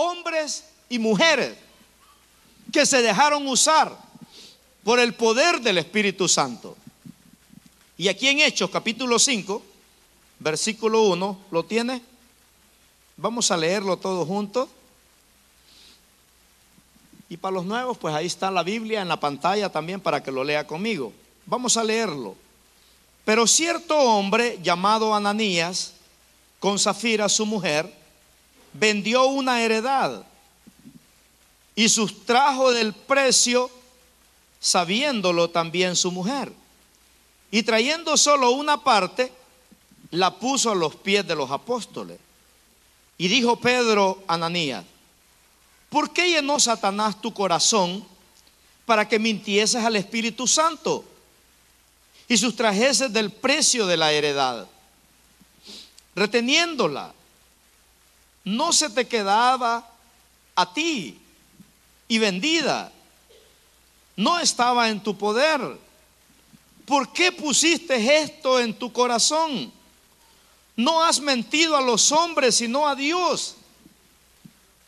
hombres y mujeres que se dejaron usar por el poder del Espíritu Santo. Y aquí en Hechos capítulo 5, versículo 1, ¿lo tiene? Vamos a leerlo todos juntos. Y para los nuevos, pues ahí está la Biblia en la pantalla también para que lo lea conmigo. Vamos a leerlo. Pero cierto hombre llamado Ananías, con Zafira su mujer, vendió una heredad y sustrajo del precio, sabiéndolo también su mujer. Y trayendo solo una parte, la puso a los pies de los apóstoles. Y dijo Pedro a Ananías, ¿por qué llenó Satanás tu corazón para que mintieses al Espíritu Santo y sustrajeses del precio de la heredad? Reteniéndola, no se te quedaba a ti y vendida, no estaba en tu poder. ¿Por qué pusiste esto en tu corazón? No has mentido a los hombres, sino a Dios.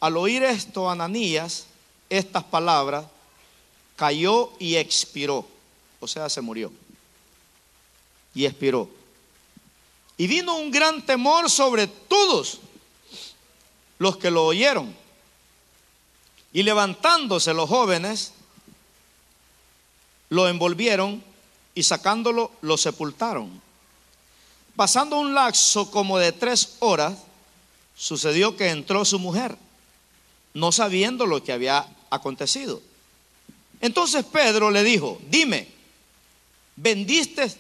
Al oír esto, Ananías, estas palabras, cayó y expiró. O sea, se murió. Y expiró. Y vino un gran temor sobre todos los que lo oyeron. Y levantándose los jóvenes, lo envolvieron y sacándolo lo sepultaron. Pasando un lapso como de tres horas, sucedió que entró su mujer, no sabiendo lo que había acontecido. Entonces Pedro le dijo, dime, ¿vendiste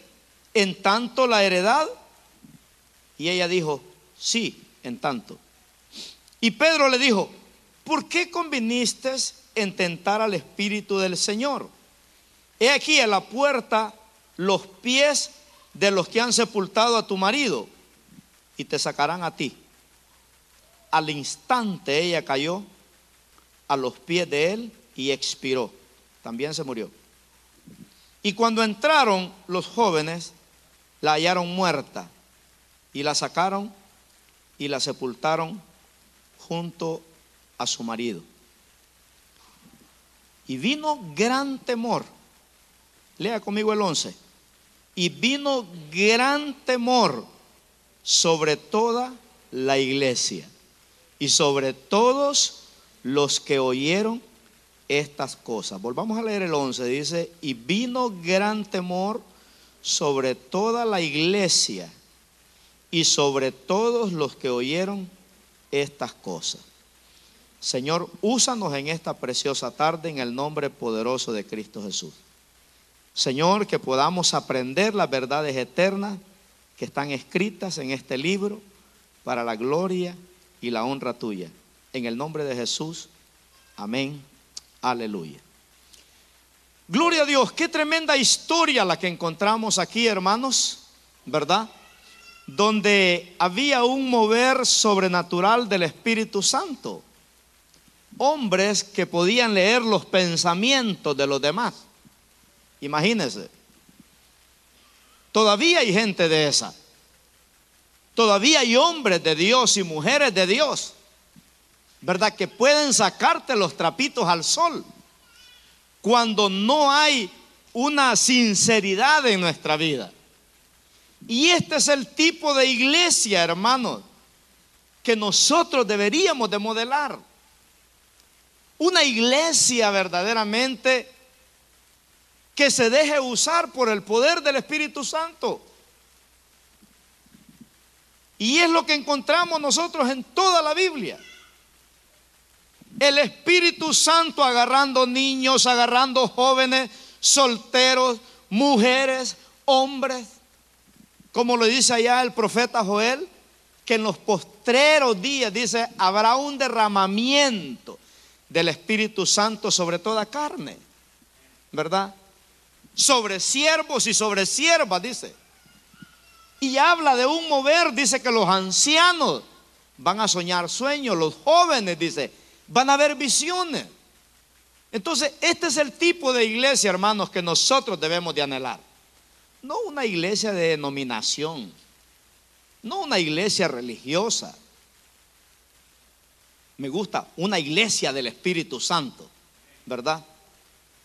en tanto la heredad? Y ella dijo, sí, en tanto. Y Pedro le dijo, ¿por qué conviniste en tentar al Espíritu del Señor? He aquí a la puerta los pies de los que han sepultado a tu marido y te sacarán a ti. Al instante ella cayó a los pies de él y expiró. También se murió. Y cuando entraron los jóvenes, la hallaron muerta y la sacaron y la sepultaron junto a su marido. Y vino gran temor. Lea conmigo el 11 y vino gran temor sobre toda la iglesia y sobre todos los que oyeron estas cosas. Volvamos a leer el 11, dice, y vino gran temor sobre toda la iglesia y sobre todos los que oyeron estas cosas. Señor, úsanos en esta preciosa tarde en el nombre poderoso de Cristo Jesús. Señor, que podamos aprender las verdades eternas que están escritas en este libro para la gloria y la honra tuya. En el nombre de Jesús, amén, aleluya. Gloria a Dios, qué tremenda historia la que encontramos aquí, hermanos, ¿verdad? Donde había un mover sobrenatural del Espíritu Santo. Hombres que podían leer los pensamientos de los demás. Imagínense. Todavía hay gente de esa. Todavía hay hombres de Dios y mujeres de Dios, ¿verdad? Que pueden sacarte los trapitos al sol cuando no hay una sinceridad en nuestra vida. Y este es el tipo de iglesia, hermanos, que nosotros deberíamos de modelar. Una iglesia verdaderamente que se deje usar por el poder del Espíritu Santo. Y es lo que encontramos nosotros en toda la Biblia. El Espíritu Santo agarrando niños, agarrando jóvenes, solteros, mujeres, hombres. Como lo dice allá el profeta Joel, que en los postreros días, dice, habrá un derramamiento del Espíritu Santo sobre toda carne. ¿Verdad? sobre siervos y sobre siervas, dice. Y habla de un mover, dice que los ancianos van a soñar sueños, los jóvenes, dice, van a ver visiones. Entonces, este es el tipo de iglesia, hermanos, que nosotros debemos de anhelar. No una iglesia de denominación, no una iglesia religiosa. Me gusta una iglesia del Espíritu Santo, ¿verdad?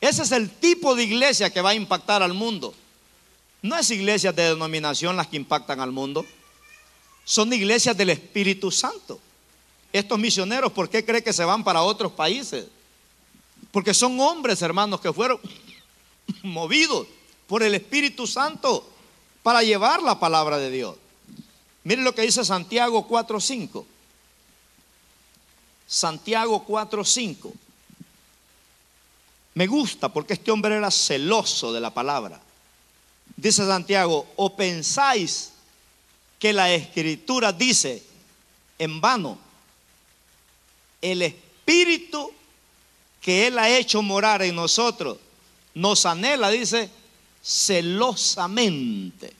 Ese es el tipo de iglesia que va a impactar al mundo. No es iglesias de denominación las que impactan al mundo, son iglesias del Espíritu Santo. Estos misioneros, ¿por qué cree que se van para otros países? Porque son hombres, hermanos, que fueron movidos por el Espíritu Santo para llevar la palabra de Dios. Miren lo que dice Santiago 4.5. Santiago 4.5. Me gusta porque este hombre era celoso de la palabra. Dice Santiago, o pensáis que la escritura dice en vano, el espíritu que Él ha hecho morar en nosotros nos anhela, dice, celosamente.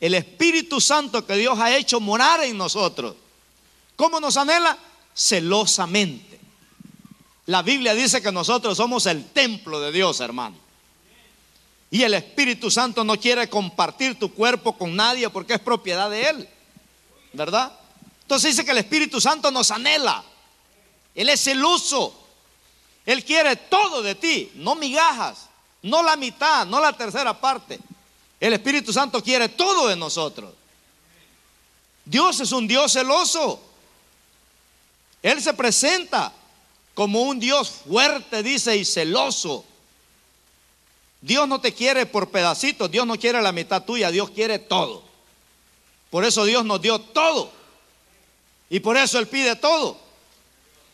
El Espíritu Santo que Dios ha hecho morar en nosotros. ¿Cómo nos anhela? Celosamente. La Biblia dice que nosotros somos el templo de Dios, hermano. Y el Espíritu Santo no quiere compartir tu cuerpo con nadie porque es propiedad de Él. ¿Verdad? Entonces dice que el Espíritu Santo nos anhela. Él es celoso. Él quiere todo de ti, no migajas, no la mitad, no la tercera parte. El Espíritu Santo quiere todo de nosotros. Dios es un Dios celoso. Él se presenta como un Dios fuerte, dice, y celoso. Dios no te quiere por pedacitos, Dios no quiere la mitad tuya, Dios quiere todo. Por eso Dios nos dio todo. Y por eso Él pide todo.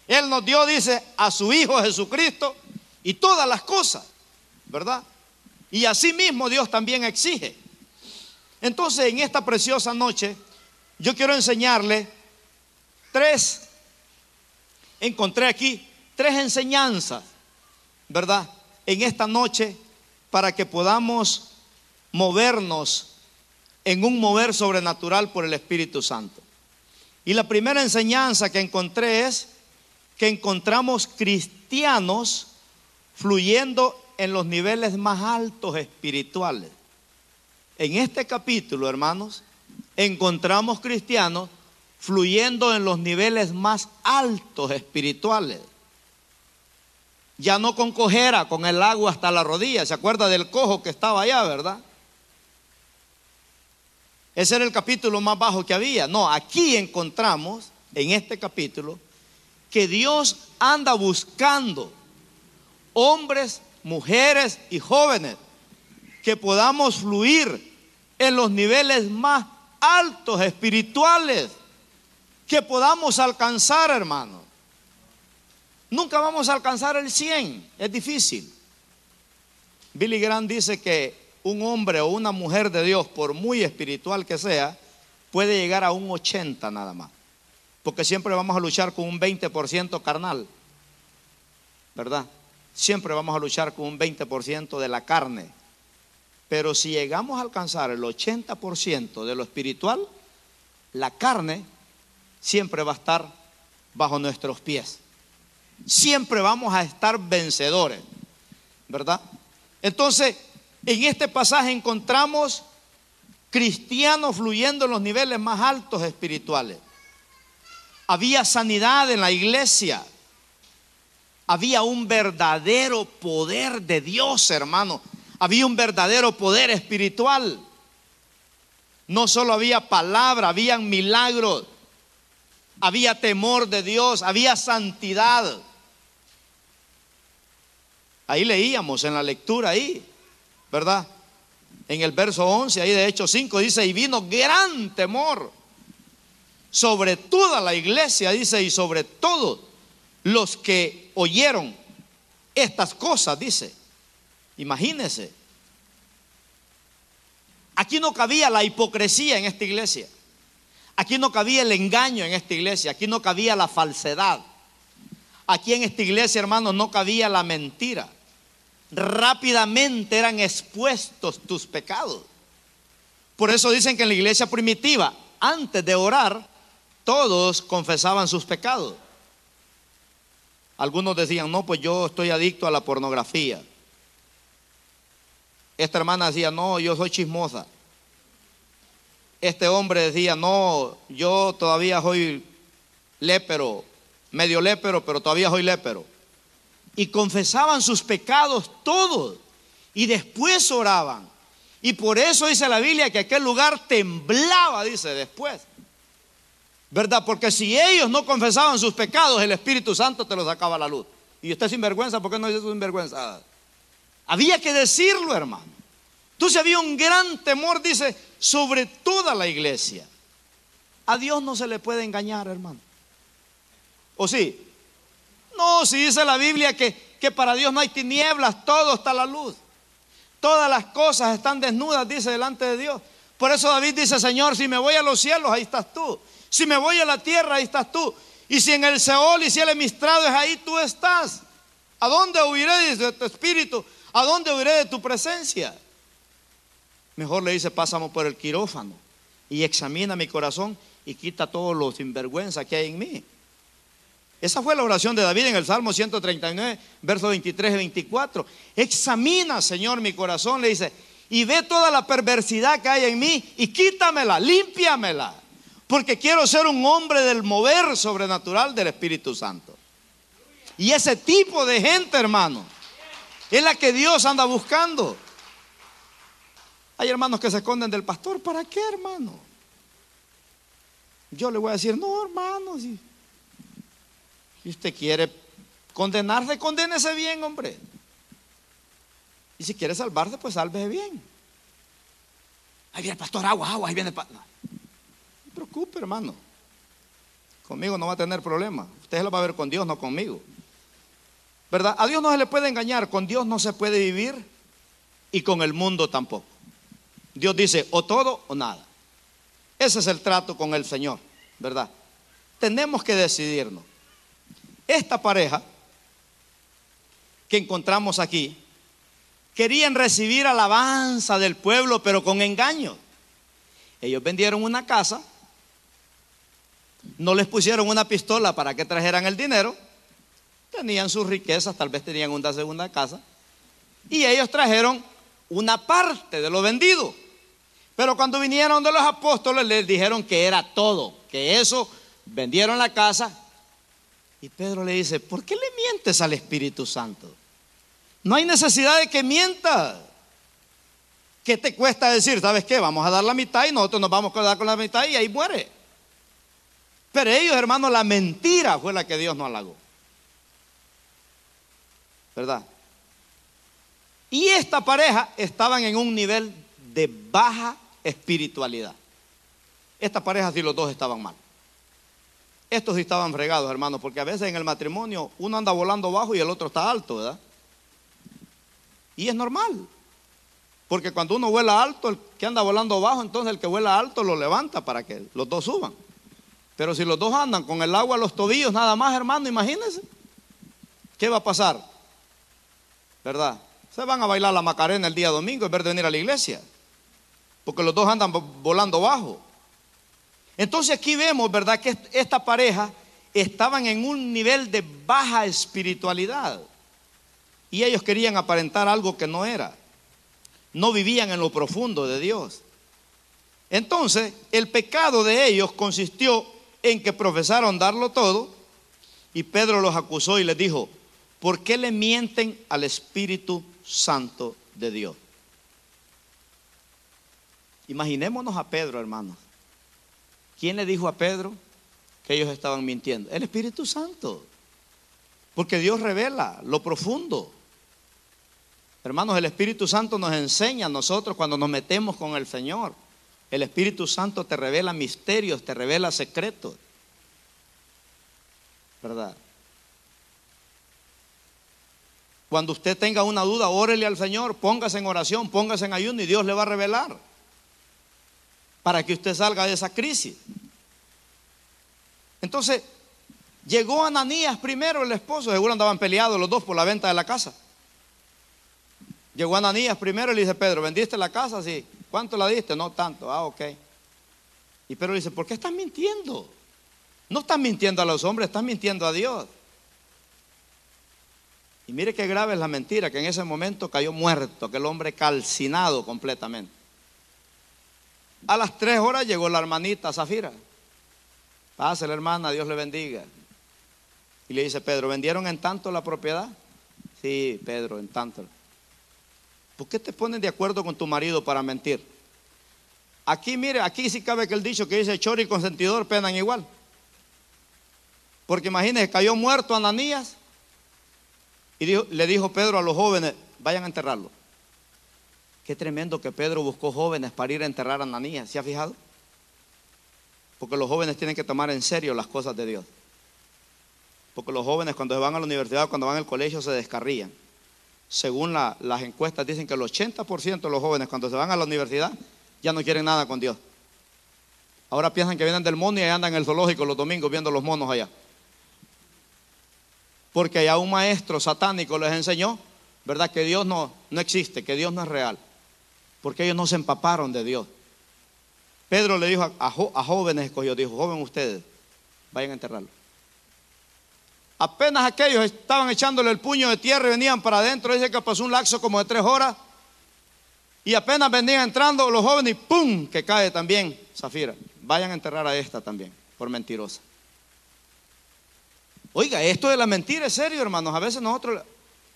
Él nos dio, dice, a su Hijo Jesucristo y todas las cosas, ¿verdad? Y así mismo Dios también exige. Entonces, en esta preciosa noche, yo quiero enseñarle tres, encontré aquí tres enseñanzas, ¿verdad? En esta noche para que podamos movernos en un mover sobrenatural por el Espíritu Santo. Y la primera enseñanza que encontré es que encontramos cristianos fluyendo en los niveles más altos espirituales. En este capítulo, hermanos, encontramos cristianos fluyendo en los niveles más altos espirituales ya no con cojera, con el agua hasta la rodilla. ¿Se acuerda del cojo que estaba allá, verdad? Ese era el capítulo más bajo que había. No, aquí encontramos, en este capítulo, que Dios anda buscando hombres, mujeres y jóvenes que podamos fluir en los niveles más altos espirituales, que podamos alcanzar, hermanos. Nunca vamos a alcanzar el 100, es difícil. Billy Graham dice que un hombre o una mujer de Dios, por muy espiritual que sea, puede llegar a un 80 nada más. Porque siempre vamos a luchar con un 20% carnal. ¿Verdad? Siempre vamos a luchar con un 20% de la carne. Pero si llegamos a alcanzar el 80% de lo espiritual, la carne siempre va a estar bajo nuestros pies siempre vamos a estar vencedores, ¿verdad? Entonces, en este pasaje encontramos cristianos fluyendo en los niveles más altos espirituales. Había sanidad en la iglesia. Había un verdadero poder de Dios, hermano. Había un verdadero poder espiritual. No solo había palabra, habían milagros. Había temor de Dios, había santidad. Ahí leíamos en la lectura ahí, ¿verdad? En el verso 11, ahí de Hechos 5 dice, y vino gran temor sobre toda la iglesia, dice, y sobre todos los que oyeron estas cosas, dice. Imagínense. Aquí no cabía la hipocresía en esta iglesia. Aquí no cabía el engaño en esta iglesia. Aquí no cabía la falsedad. Aquí en esta iglesia, hermanos, no cabía la mentira rápidamente eran expuestos tus pecados. Por eso dicen que en la iglesia primitiva, antes de orar, todos confesaban sus pecados. Algunos decían, no, pues yo estoy adicto a la pornografía. Esta hermana decía, no, yo soy chismosa. Este hombre decía, no, yo todavía soy lépero medio lépero, pero todavía soy lépero. Y confesaban sus pecados todos. Y después oraban. Y por eso dice la Biblia que aquel lugar temblaba, dice después. ¿Verdad? Porque si ellos no confesaban sus pecados, el Espíritu Santo te los sacaba a la luz. Y usted sin vergüenza, ¿por qué no dice sin vergüenza? Había que decirlo, hermano. Entonces había un gran temor, dice, sobre toda la iglesia. A Dios no se le puede engañar, hermano. ¿O sí? No, si dice la Biblia que, que para Dios no hay tinieblas, todo está a la luz. Todas las cosas están desnudas, dice delante de Dios. Por eso David dice, Señor, si me voy a los cielos, ahí estás tú. Si me voy a la tierra, ahí estás tú. Y si en el Seol y si el emistrado es ahí, tú estás. ¿A dónde huiré de tu espíritu? ¿A dónde huiré de tu presencia? Mejor le dice, pásame por el quirófano y examina mi corazón y quita todo lo sinvergüenza que hay en mí. Esa fue la oración de David en el Salmo 139, versos 23 y 24. Examina, Señor, mi corazón, le dice, y ve toda la perversidad que hay en mí y quítamela, límpiamela, porque quiero ser un hombre del mover sobrenatural del Espíritu Santo. Y ese tipo de gente, hermano, es la que Dios anda buscando. Hay hermanos que se esconden del pastor. ¿Para qué, hermano? Yo le voy a decir, no, hermano, si, usted quiere condenarse, condénese bien, hombre. Y si quiere salvarse, pues sálvese bien. Ahí viene el pastor, agua, agua, ahí viene el pastor. No preocupe, hermano. Conmigo no va a tener problema. Usted lo va a ver con Dios, no conmigo. ¿Verdad? A Dios no se le puede engañar, con Dios no se puede vivir y con el mundo tampoco. Dios dice o todo o nada. Ese es el trato con el Señor, ¿verdad? Tenemos que decidirnos. Esta pareja que encontramos aquí querían recibir alabanza del pueblo, pero con engaño. Ellos vendieron una casa, no les pusieron una pistola para que trajeran el dinero tenían sus riquezas, tal vez tenían una segunda casa, y ellos trajeron una parte de lo vendido. Pero cuando vinieron de los apóstoles les dijeron que era todo, que eso vendieron la casa. Y Pedro le dice, ¿por qué le mientes al Espíritu Santo? No hay necesidad de que mienta. ¿Qué te cuesta decir, sabes qué? Vamos a dar la mitad y nosotros nos vamos a quedar con la mitad y ahí muere. Pero ellos, hermanos, la mentira fue la que Dios no halagó. ¿verdad? Y esta pareja estaban en un nivel de baja espiritualidad. Esta pareja sí los dos estaban mal. Estos sí estaban fregados, hermanos, porque a veces en el matrimonio uno anda volando bajo y el otro está alto, ¿verdad? Y es normal. Porque cuando uno vuela alto, el que anda volando bajo, entonces el que vuela alto lo levanta para que los dos suban. Pero si los dos andan con el agua a los tobillos nada más, hermano, imagínense. ¿Qué va a pasar? ¿verdad? Se van a bailar la Macarena el día domingo en vez de venir a la iglesia, porque los dos andan volando bajo. Entonces aquí vemos, ¿verdad?, que esta pareja estaban en un nivel de baja espiritualidad y ellos querían aparentar algo que no era. No vivían en lo profundo de Dios. Entonces, el pecado de ellos consistió en que profesaron darlo todo y Pedro los acusó y les dijo, ¿Por qué le mienten al Espíritu Santo de Dios? Imaginémonos a Pedro, hermanos. ¿Quién le dijo a Pedro que ellos estaban mintiendo? El Espíritu Santo. Porque Dios revela lo profundo. Hermanos, el Espíritu Santo nos enseña a nosotros cuando nos metemos con el Señor. El Espíritu Santo te revela misterios, te revela secretos. ¿Verdad? Cuando usted tenga una duda, órele al Señor, póngase en oración, póngase en ayuno y Dios le va a revelar para que usted salga de esa crisis. Entonces, llegó Ananías primero, el esposo, seguro andaban peleados los dos por la venta de la casa. Llegó Ananías primero y le dice, Pedro, ¿vendiste la casa? Sí. ¿Cuánto la diste? No tanto. Ah, ok. Y Pedro dice, ¿por qué estás mintiendo? No estás mintiendo a los hombres, estás mintiendo a Dios. Y mire qué grave es la mentira, que en ese momento cayó muerto, aquel hombre calcinado completamente. A las tres horas llegó la hermanita Zafira. Pase la hermana, Dios le bendiga. Y le dice Pedro, ¿vendieron en tanto la propiedad? Sí, Pedro, en tanto. ¿Por qué te pones de acuerdo con tu marido para mentir? Aquí, mire, aquí sí cabe que el dicho que dice chori y consentidor penan igual. Porque imagínese, cayó muerto Ananías y le dijo Pedro a los jóvenes, vayan a enterrarlo. Qué tremendo que Pedro buscó jóvenes para ir a enterrar a Ananías, ¿se ha fijado? Porque los jóvenes tienen que tomar en serio las cosas de Dios. Porque los jóvenes cuando van a la universidad, cuando van al colegio, se descarrían. Según las encuestas dicen que el 80% de los jóvenes cuando se van a la universidad ya no quieren nada con Dios. Ahora piensan que vienen del mundo y andan en el zoológico los domingos viendo los monos allá. Porque allá un maestro satánico les enseñó, ¿verdad? Que Dios no, no existe, que Dios no es real. Porque ellos no se empaparon de Dios. Pedro le dijo a, jóvenes escogió, dijo, joven ustedes, vayan a enterrarlo. Apenas aquellos estaban echándole el puño de tierra y venían para adentro, dice que pasó un laxo como de tres horas. Y apenas venían entrando los jóvenes y ¡pum! que cae también Zafira. Vayan a enterrar a esta también, por mentirosa. Oiga, esto de la mentira es serio, hermanos. A veces nosotros,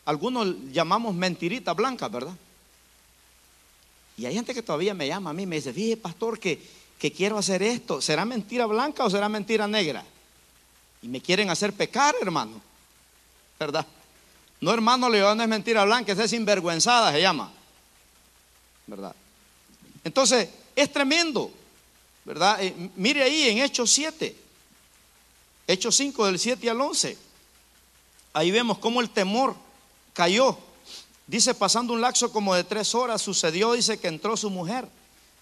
algunos llamamos mentiritas blancas, ¿verdad? Y hay gente que todavía me llama a mí, me dice, fíjese, pastor, que, que quiero hacer esto. ¿Será mentira blanca o será mentira negra? Y me quieren hacer pecar, hermano. ¿Verdad? No, hermano León, no es mentira blanca, es sinvergüenzada, se llama. ¿Verdad? Entonces, es tremendo. ¿Verdad? Eh, mire ahí en Hechos 7. Hechos 5 del 7 al 11. Ahí vemos cómo el temor cayó. Dice, pasando un lapso como de tres horas, sucedió, dice que entró su mujer,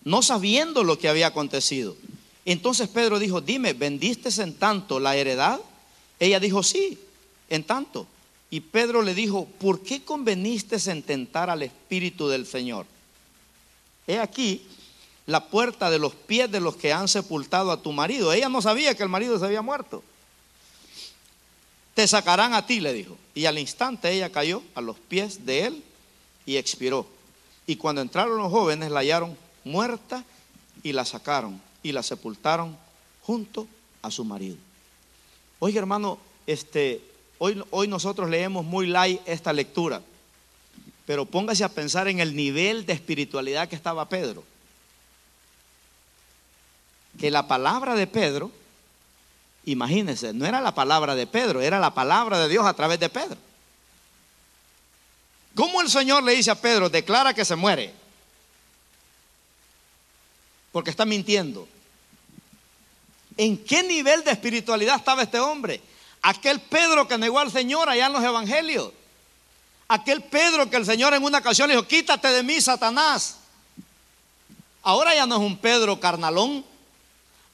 no sabiendo lo que había acontecido. Entonces Pedro dijo, dime, ¿vendiste en tanto la heredad? Ella dijo, sí, en tanto. Y Pedro le dijo, ¿por qué conveniste en tentar al Espíritu del Señor? He aquí la puerta de los pies de los que han sepultado a tu marido. Ella no sabía que el marido se había muerto. Te sacarán a ti, le dijo. Y al instante ella cayó a los pies de él y expiró. Y cuando entraron los jóvenes la hallaron muerta y la sacaron y la sepultaron junto a su marido. Oye, hermano, este, hoy, hoy nosotros leemos muy light esta lectura, pero póngase a pensar en el nivel de espiritualidad que estaba Pedro. Que la palabra de Pedro Imagínense, no era la palabra de Pedro, era la palabra de Dios a través de Pedro. ¿Cómo el Señor le dice a Pedro, declara que se muere? Porque está mintiendo. ¿En qué nivel de espiritualidad estaba este hombre? Aquel Pedro que negó al Señor allá en los evangelios. Aquel Pedro que el Señor en una ocasión le dijo, quítate de mí, Satanás. Ahora ya no es un Pedro carnalón.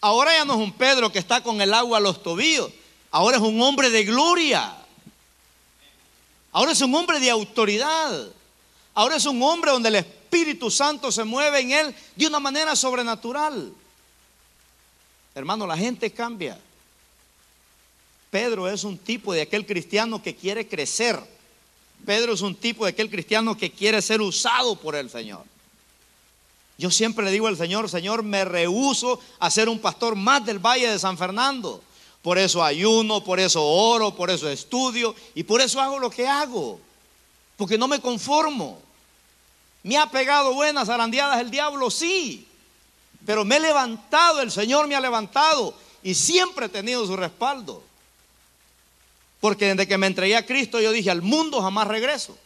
Ahora ya no es un Pedro que está con el agua a los tobillos. Ahora es un hombre de gloria. Ahora es un hombre de autoridad. Ahora es un hombre donde el Espíritu Santo se mueve en él de una manera sobrenatural. Hermano, la gente cambia. Pedro es un tipo de aquel cristiano que quiere crecer. Pedro es un tipo de aquel cristiano que quiere ser usado por el Señor. Yo siempre le digo al Señor, Señor, me rehuso a ser un pastor más del Valle de San Fernando. Por eso ayuno, por eso oro, por eso estudio y por eso hago lo que hago. Porque no me conformo. Me ha pegado buenas arandeadas el diablo, sí. Pero me he levantado, el Señor me ha levantado y siempre he tenido su respaldo. Porque desde que me entregué a Cristo yo dije, al mundo jamás regreso.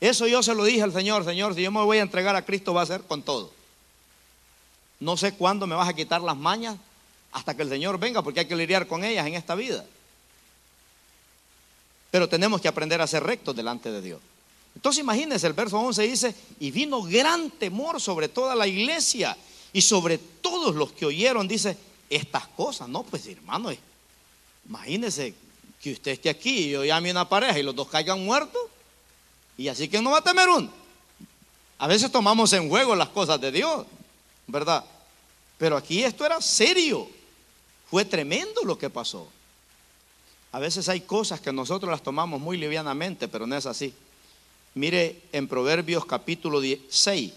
Eso yo se lo dije al Señor, Señor, si yo me voy a entregar a Cristo va a ser con todo. No sé cuándo me vas a quitar las mañas hasta que el Señor venga, porque hay que lidiar con ellas en esta vida. Pero tenemos que aprender a ser rectos delante de Dios. Entonces imagínense, el verso 11 dice, y vino gran temor sobre toda la iglesia y sobre todos los que oyeron, dice, estas cosas. No, pues hermano, imagínense que usted esté aquí y yo llame a una pareja y los dos caigan muertos. Y así que no va a temer uno. A veces tomamos en juego las cosas de Dios, ¿verdad? Pero aquí esto era serio. Fue tremendo lo que pasó. A veces hay cosas que nosotros las tomamos muy livianamente, pero no es así. Mire en Proverbios capítulo 6,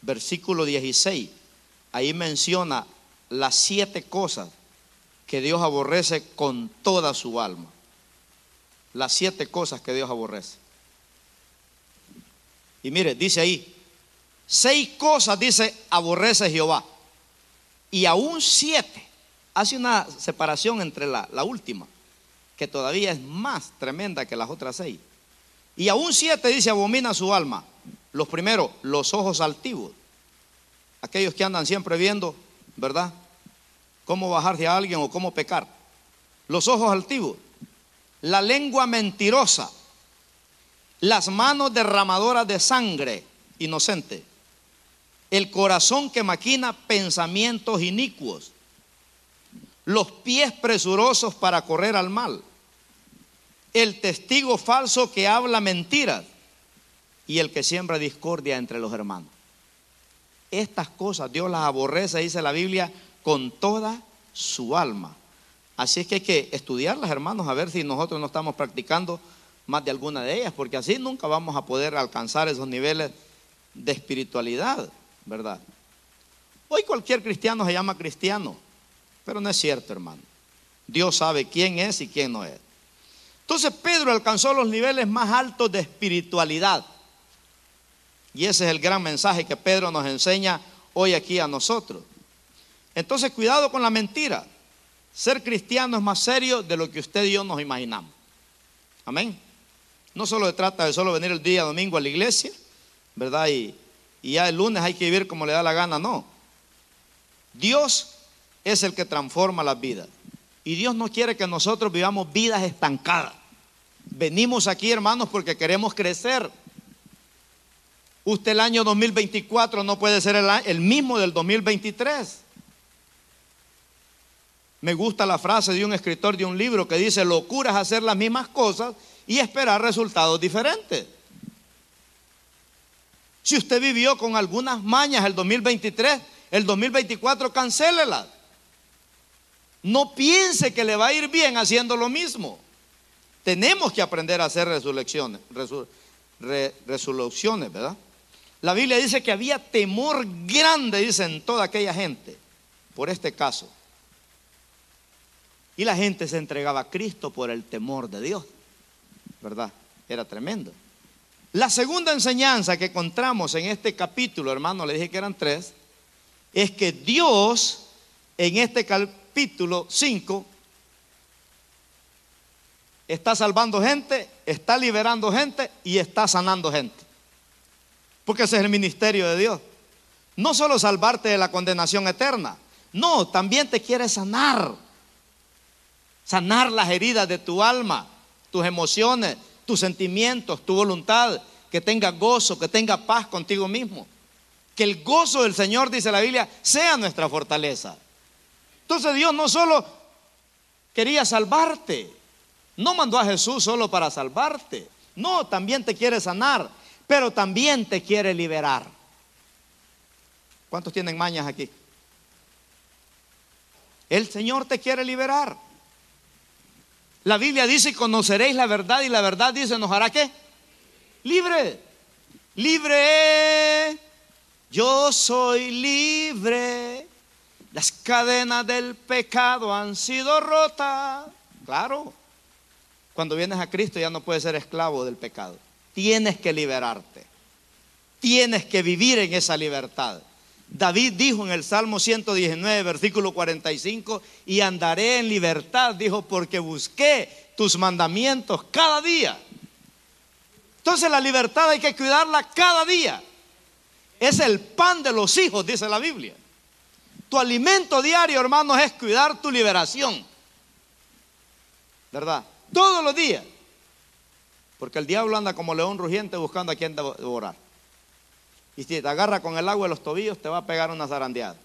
versículo 16. Ahí menciona las siete cosas que Dios aborrece con toda su alma. Las siete cosas que Dios aborrece. Y mire, dice ahí, seis cosas dice aborrece Jehová. Y aún siete. Hace una separación entre la, la última, que todavía es más tremenda que las otras seis. Y aún siete dice abomina su alma. Los primeros, los ojos altivos. Aquellos que andan siempre viendo, ¿verdad? Cómo bajarse a alguien o cómo pecar. Los ojos altivos. La lengua mentirosa. Las manos derramadoras de sangre inocente. El corazón que maquina pensamientos inicuos. Los pies presurosos para correr al mal. El testigo falso que habla mentiras y el que siembra discordia entre los hermanos. Estas cosas Dios las aborrece, dice la Biblia, con toda su alma. Así es que hay que estudiarlas, hermanos, a ver si nosotros no estamos practicando más de alguna de ellas, porque así nunca vamos a poder alcanzar esos niveles de espiritualidad, ¿verdad? Hoy cualquier cristiano se llama cristiano, pero no es cierto, hermano. Dios sabe quién es y quién no es. Entonces Pedro alcanzó los niveles más altos de espiritualidad. Y ese es el gran mensaje que Pedro nos enseña hoy aquí a nosotros. Entonces, cuidado con la mentira. Ser cristiano es más serio de lo que usted y yo nos imaginamos. Amén. No solo se trata de solo venir el día domingo a la iglesia, ¿verdad? Y, y ya el lunes hay que vivir como le da la gana, no. Dios es el que transforma las vidas. Y Dios no quiere que nosotros vivamos vidas estancadas. Venimos aquí, hermanos, porque queremos crecer. Usted el año 2024 no puede ser el, mismo del 2023. Me gusta la frase de un escritor de un libro que dice, locura es hacer las mismas cosas y esperar resultados diferentes. Si usted vivió con algunas mañas el 2023, el 2024 cancélela. No piense que le va a ir bien haciendo lo mismo. Tenemos que aprender a hacer resoluciones, resoluciones, ¿verdad? La Biblia dice que había temor grande, dice, en toda aquella gente por este caso. Y la gente se entregaba a Cristo por el temor de Dios, ¿verdad? Era tremendo. La segunda enseñanza que encontramos en este capítulo, hermano, le dije que eran tres, es que Dios en este capítulo 5 está salvando gente, está liberando gente y está sanando gente. Porque ese es el ministerio de Dios. No solo salvarte de la condenación eterna, no, también te quiere sanar. Sanar las heridas de tu alma, tus emociones, tus sentimientos, tu voluntad, que tenga gozo, que tenga paz contigo mismo. Que el gozo del Señor, dice la Biblia, sea nuestra fortaleza. Entonces Dios no solo quería salvarte, no mandó a Jesús solo para salvarte, no, también te quiere sanar pero también te quiere liberar. ¿Cuántos tienen mañas aquí? El Señor te quiere liberar. La Biblia dice, conoceréis la verdad y la verdad dice, ¿nos hará qué? Libre. Libre. Yo soy libre. Las cadenas del pecado han sido rotas. Claro. Cuando vienes a Cristo ya no puedes ser esclavo del pecado. Tienes que liberarte. Tienes que vivir en esa libertad. David dijo en el Salmo 119, versículo 45, y andaré en libertad, dijo, porque busqué tus mandamientos cada día. Entonces la libertad hay que cuidarla cada día. Es el pan de los hijos, dice la Biblia. Tu alimento diario, hermanos, es cuidar tu liberación. ¿Verdad? Todos los días. Porque el diablo anda como león rugiente buscando a quien devorar. Y si te agarra con el agua de los tobillos, te va a pegar una zarandeada.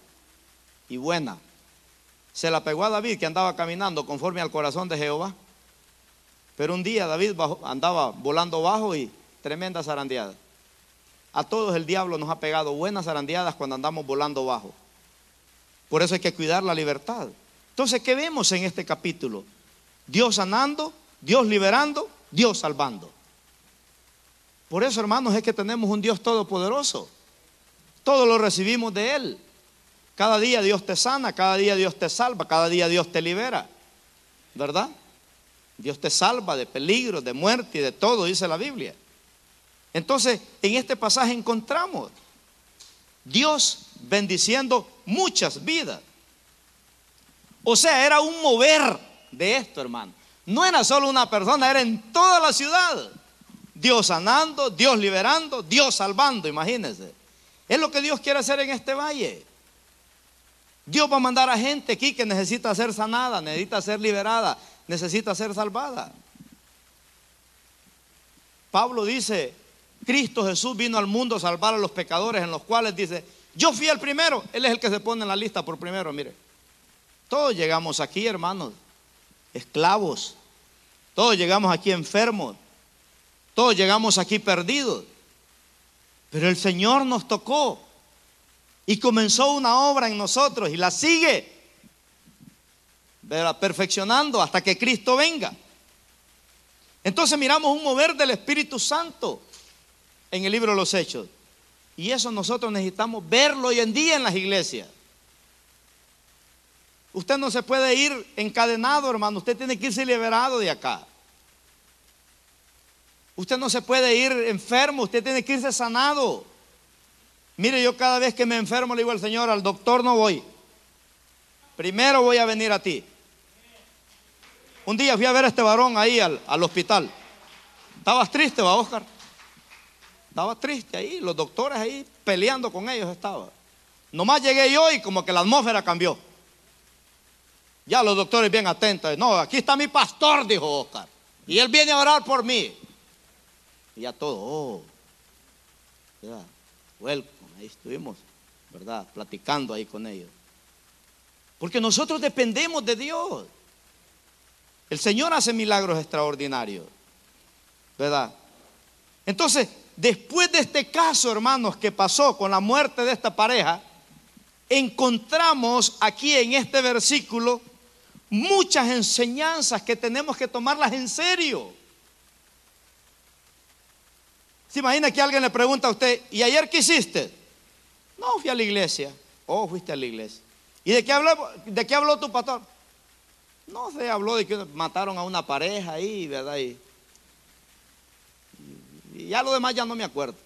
Y buena. Se la pegó a David que andaba caminando conforme al corazón de Jehová. Pero un día David andaba volando bajo y tremenda zarandeada. A todos el diablo nos ha pegado buenas zarandeadas cuando andamos volando bajo. Por eso hay que cuidar la libertad. Entonces, ¿qué vemos en este capítulo? Dios sanando, Dios liberando Dios salvando. Por eso, hermanos, es que tenemos un Dios todopoderoso. Todo lo recibimos de Él. Cada día Dios te sana, cada día Dios te salva, cada día Dios te libera. ¿Verdad? Dios te salva de peligros, de muerte y de todo, dice la Biblia. Entonces, en este pasaje encontramos Dios bendiciendo muchas vidas. O sea, era un mover de esto, hermano. No era solo una persona, era en toda la ciudad. Dios sanando, Dios liberando, Dios salvando, imagínense. Es lo que Dios quiere hacer en este valle. Dios va a mandar a gente aquí que necesita ser sanada, necesita ser liberada, necesita ser salvada. Pablo dice, Cristo Jesús vino al mundo a salvar a los pecadores en los cuales dice, yo fui el primero, Él es el que se pone en la lista por primero, mire. Todos llegamos aquí, hermanos, esclavos. Todos llegamos aquí enfermos. Todos llegamos aquí perdidos. Pero el Señor nos tocó y comenzó una obra en nosotros y la sigue perfeccionando hasta que Cristo venga. Entonces miramos un mover del Espíritu Santo en el libro de los Hechos. Y eso nosotros necesitamos verlo hoy en día en las iglesias. Usted no se puede ir encadenado, hermano. Usted tiene que irse liberado de acá. Usted no se puede ir enfermo. Usted tiene que irse sanado. Mire, yo cada vez que me enfermo le digo al Señor, al doctor no voy. Primero voy a venir a ti. Un día fui a ver a este varón ahí al, hospital. ¿Estabas triste, va, Oscar? Estaba triste ahí, los doctores ahí peleando con ellos estaba. Nomás llegué yo y como que la atmósfera cambió. Ya los doctores bien atentos. No, aquí está mi pastor, dijo Oscar. Y él viene a orar por mí. Y ya todo, oh, ya, ahí estuvimos, ¿verdad? Platicando ahí con ellos. Porque nosotros dependemos de Dios. El Señor hace milagros extraordinarios, ¿verdad? Entonces, después de este caso, hermanos, que pasó con la muerte de esta pareja, encontramos aquí en este versículo muchas enseñanzas que tenemos que tomarlas en serio. ¿Se imagina que alguien le pregunta a usted, ¿y ayer qué hiciste? No, fui a la iglesia. Oh, fuiste a la iglesia. ¿Y de qué habló, de qué habló tu pastor? No se habló de que mataron a una pareja ahí, ¿verdad? Y, y ya lo demás ya no me acuerdo.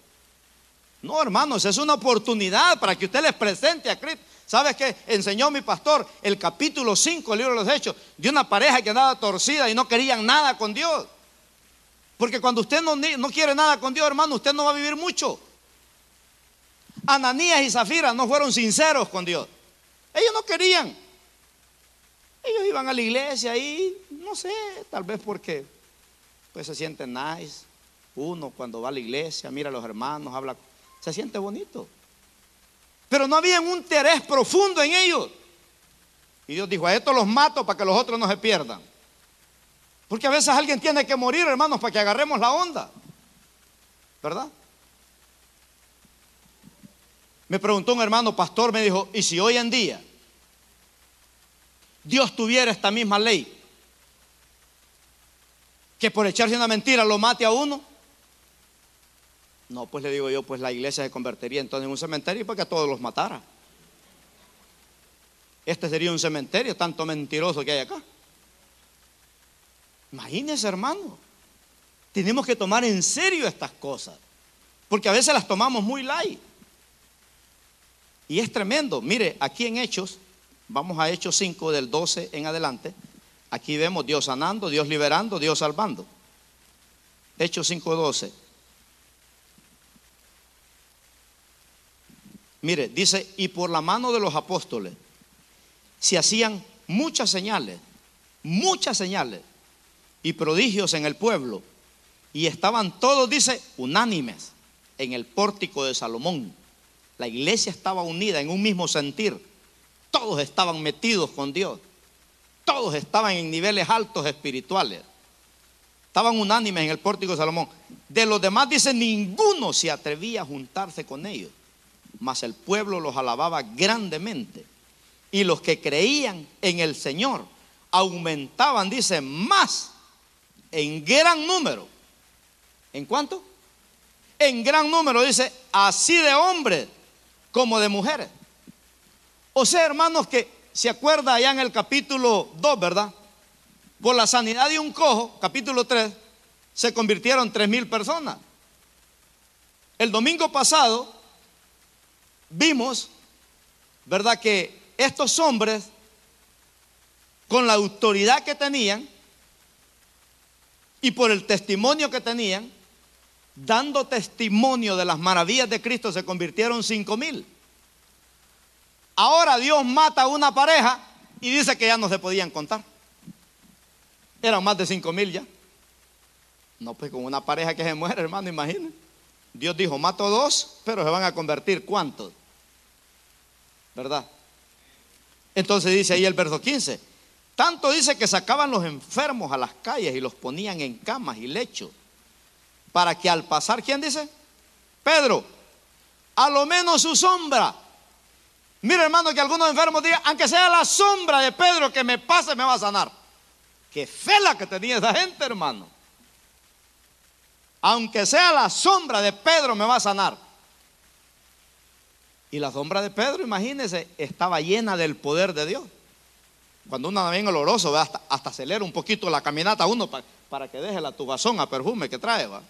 No, hermanos, es una oportunidad para que usted les presente a Cristo. ¿Sabes qué? Enseñó mi pastor el capítulo 5 del libro de los Hechos de una pareja que andaba torcida y no querían nada con Dios. Porque cuando usted no, no quiere nada con Dios, hermano, usted no va a vivir mucho. Ananías y Zafira no fueron sinceros con Dios. Ellos no querían. Ellos iban a la iglesia y no sé, tal vez porque pues se sienten nice. Uno cuando va a la iglesia, mira a los hermanos, habla, se siente bonito. Pero no había un interés profundo en ellos. Y Dios dijo, a estos los mato para que los otros no se pierdan. Porque a veces alguien tiene que morir, hermanos, para que agarremos la onda. ¿Verdad? Me preguntó un hermano pastor, me dijo, ¿y si hoy en día Dios tuviera esta misma ley? Que por echarse una mentira lo mate a uno. No, pues le digo yo, pues la iglesia se convertiría entonces en un cementerio para que a todos los matara. Este sería un cementerio, tanto mentiroso que hay acá. Imagínense, hermano. Tenemos que tomar en serio estas cosas. Porque a veces las tomamos muy light. Y es tremendo. Mire, aquí en Hechos, vamos a Hechos 5 del 12 en adelante. Aquí vemos Dios sanando, Dios liberando, Dios salvando. Hechos 5.12. Mire, dice, y por la mano de los apóstoles se hacían muchas señales, muchas señales y prodigios en el pueblo. Y estaban todos, dice, unánimes en el pórtico de Salomón. La iglesia estaba unida en un mismo sentir. Todos estaban metidos con Dios. Todos estaban en niveles altos espirituales. Estaban unánimes en el pórtico de Salomón. De los demás dice, ninguno se atrevía a juntarse con ellos mas el pueblo los alababa grandemente. Y los que creían en el Señor aumentaban, dice, más en gran número. ¿En cuánto? En gran número, dice, así de hombres como de mujeres. O sea, hermanos, que se acuerda allá en el capítulo 2, ¿verdad? Por la sanidad de un cojo, capítulo 3, se convirtieron tres mil personas. El domingo pasado vimos, ¿verdad? Que estos hombres, con la autoridad que tenían y por el testimonio que tenían, dando testimonio de las maravillas de Cristo, se convirtieron cinco mil. Ahora Dios mata a una pareja y dice que ya no se podían contar. Eran más de cinco mil ya. No, pues con una pareja que se muere, hermano, imagínense. Dios dijo, mato dos, pero se van a convertir cuántos. ¿Verdad? Entonces dice ahí el verso 15. Tanto dice que sacaban los enfermos a las calles y los ponían en camas y lechos. Para que al pasar, ¿quién dice? Pedro, a lo menos su sombra. Mira hermano que algunos enfermos digan, aunque sea la sombra de Pedro que me pase, me va a sanar. Qué fe la que tenía esa gente, hermano aunque sea la sombra de Pedro, me va a sanar. Y la sombra de Pedro, imagínense, estaba llena del poder de Dios. Cuando uno anda bien oloroso, hasta, hasta acelera un poquito la caminata uno para, que deje la tubazón a perfume que trae. ¿va?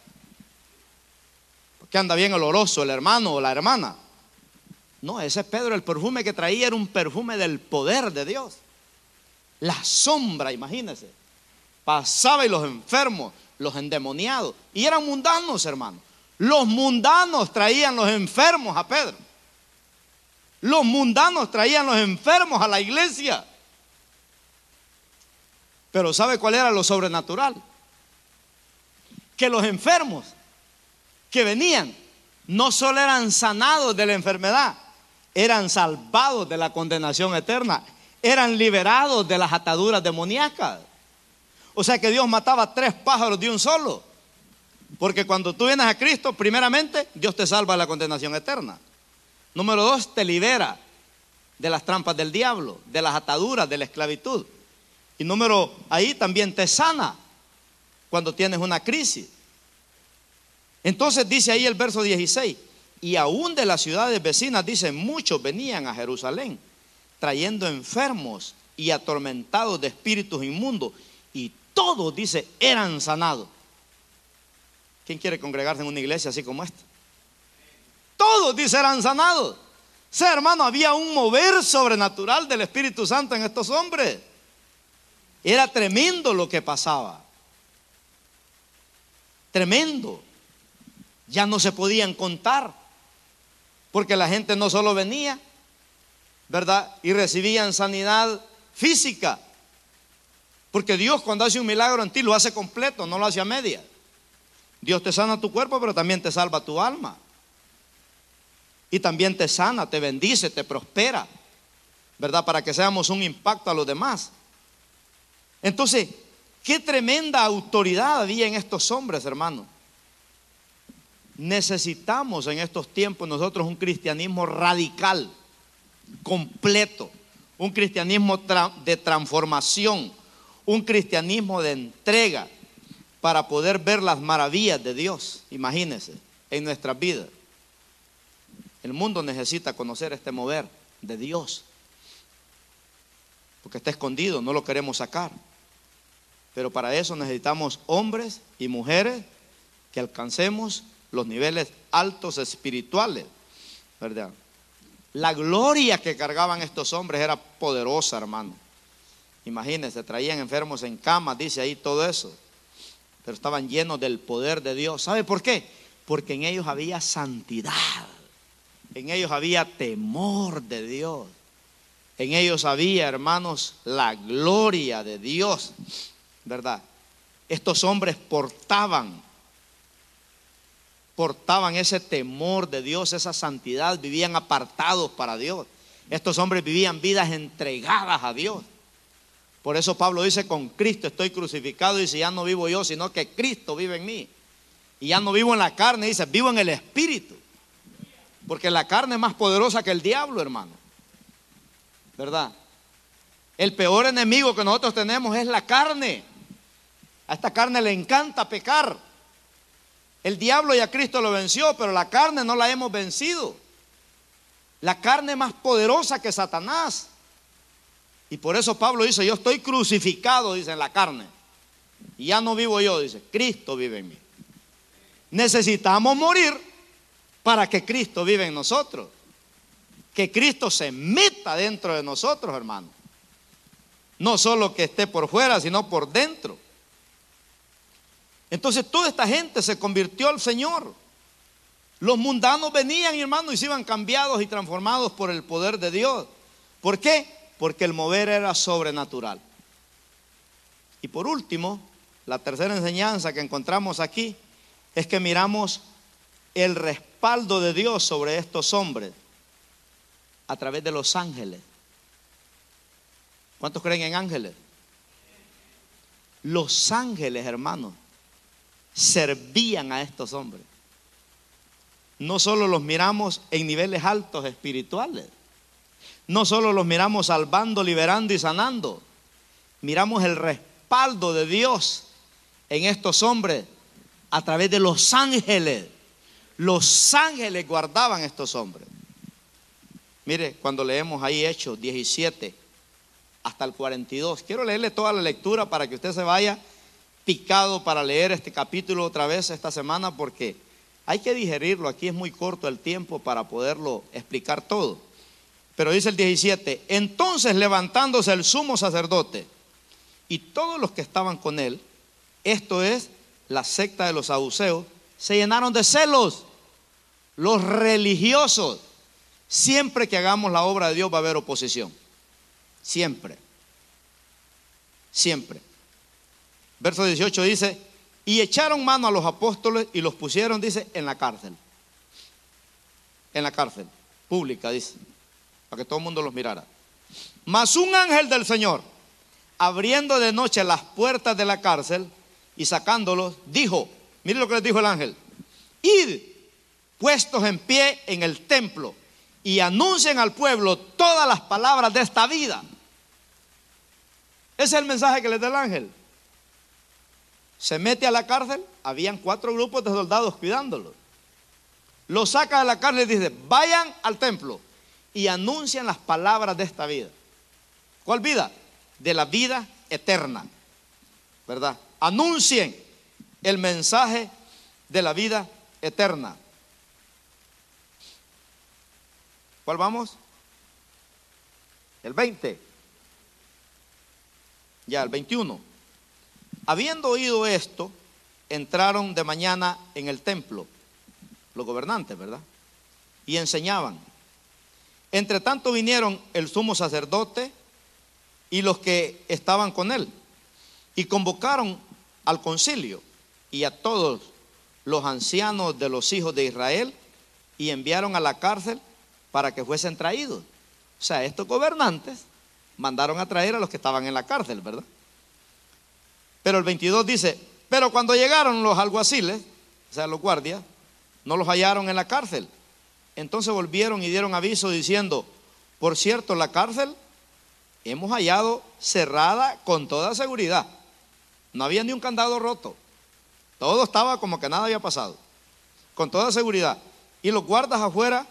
Porque anda bien oloroso el hermano o la hermana. No, ese Pedro, el perfume que traía era un perfume del poder de Dios. La sombra, imagínense. Pasaba y los enfermos los endemoniados. Y eran mundanos, hermano. Los mundanos traían los enfermos a Pedro. Los mundanos traían los enfermos a la iglesia. Pero ¿sabe cuál era lo sobrenatural? Que los enfermos que venían no solo eran sanados de la enfermedad, eran salvados de la condenación eterna, eran liberados de las ataduras demoníacas. O sea que Dios mataba tres pájaros de un solo. Porque cuando tú vienes a Cristo, primeramente, Dios te salva de la condenación eterna. Número dos, te libera de las trampas del diablo, de las ataduras, de la esclavitud. Y número, ahí también te sana cuando tienes una crisis. Entonces dice ahí el verso 16, y aún de las ciudades vecinas, dice, muchos venían a Jerusalén, trayendo enfermos y atormentados de espíritus inmundos, y todos, dice, eran sanados. ¿Quién quiere congregarse en una iglesia así como esta? Todos, dice, eran sanados. O sea, hermano, había un mover sobrenatural del Espíritu Santo en estos hombres. Era tremendo lo que pasaba. Tremendo. Ya no se podían contar. Porque la gente no solo venía, ¿verdad? Y recibían sanidad física, porque Dios cuando hace un milagro en ti lo hace completo, no lo hace a media. Dios te sana tu cuerpo, pero también te salva tu alma. Y también te sana, te bendice, te prospera. ¿Verdad? Para que seamos un impacto a los demás. Entonces, qué tremenda autoridad había en estos hombres, hermano. Necesitamos en estos tiempos nosotros un cristianismo radical, completo, un cristianismo de transformación, un cristianismo de entrega para poder ver las maravillas de Dios, imagínense, en nuestras vidas. El mundo necesita conocer este mover de Dios, porque está escondido, no lo queremos sacar. Pero para eso necesitamos hombres y mujeres que alcancemos los niveles altos espirituales, ¿verdad? La gloria que cargaban estos hombres era poderosa, hermano. Imagínense, traían enfermos en camas, dice ahí todo eso. Pero estaban llenos del poder de Dios. ¿Sabe por qué? Porque en ellos había santidad. En ellos había temor de Dios. En ellos había, hermanos, la gloria de Dios. ¿Verdad? Estos hombres portaban, portaban ese temor de Dios, esa santidad, vivían apartados para Dios. Estos hombres vivían vidas entregadas a Dios. Por eso Pablo dice, con Cristo estoy crucificado y si ya no vivo yo, sino que Cristo vive en mí. Y ya no vivo en la carne, dice, vivo en el Espíritu. Porque la carne es más poderosa que el diablo, hermano. ¿Verdad? El peor enemigo que nosotros tenemos es la carne. A esta carne le encanta pecar. El diablo y a Cristo lo venció, pero la carne no la hemos vencido. La carne más poderosa que Satanás. Y por eso Pablo dice, yo estoy crucificado, dice, en la carne. Y ya no vivo yo, dice, Cristo vive en mí. Necesitamos morir para que Cristo vive en nosotros. Que Cristo se meta dentro de nosotros, hermano. No solo que esté por fuera, sino por dentro. Entonces toda esta gente se convirtió al Señor. Los mundanos venían, hermano, y se iban cambiados y transformados por el poder de Dios. ¿Por qué? Porque el mover era sobrenatural. Y por último, la tercera enseñanza que encontramos aquí es que miramos el respaldo de Dios sobre estos hombres a través de los ángeles. ¿Cuántos creen en ángeles? Los ángeles, hermanos, servían a estos hombres. No solo los miramos en niveles altos espirituales, no solo los miramos salvando, liberando y sanando, miramos el respaldo de Dios en estos hombres a través de los ángeles. Los ángeles guardaban estos hombres. Mire, cuando leemos ahí Hechos 17 hasta el 42, quiero leerle toda la lectura para que usted se vaya picado para leer este capítulo otra vez esta semana porque hay que digerirlo. Aquí es muy corto el tiempo para poderlo explicar todo. Pero dice el 17, entonces levantándose el sumo sacerdote y todos los que estaban con él, esto es la secta de los saduceos, se llenaron de celos. Los religiosos, siempre que hagamos la obra de Dios va a haber oposición. Siempre. Siempre. Verso 18 dice, y echaron mano a los apóstoles y los pusieron, dice, en la cárcel. En la cárcel, pública, dice, para que todo el mundo los mirara. Mas un ángel del Señor, abriendo de noche las puertas de la cárcel y sacándolos, dijo, mire lo que les dijo el ángel, id puestos en pie en el templo y anuncien al pueblo todas las palabras de esta vida. Ese es el mensaje que les da el ángel se mete a la cárcel, habían cuatro grupos de soldados cuidándolo. Lo saca de la cárcel y dice, vayan al templo y anuncian las palabras de esta vida. ¿Cuál vida? De la vida eterna. ¿Verdad? Anuncien el mensaje de la vida eterna. ¿Cuál vamos? El 20. Ya, el 21. Habiendo oído esto, entraron de mañana en el templo, los gobernantes, ¿verdad? Y enseñaban. Entre tanto vinieron el sumo sacerdote y los que estaban con él, y convocaron al concilio y a todos los ancianos de los hijos de Israel y enviaron a la cárcel para que fuesen traídos. O sea, estos gobernantes mandaron a traer a los que estaban en la cárcel, ¿verdad? Pero el 22 dice, pero cuando llegaron los alguaciles, o sea, los guardias, no los hallaron en la cárcel. Entonces volvieron y dieron aviso diciendo, por cierto, la cárcel hemos hallado cerrada con toda seguridad. No había ni un candado roto. Todo estaba como que nada había pasado. Con toda seguridad. Y los guardas afuera,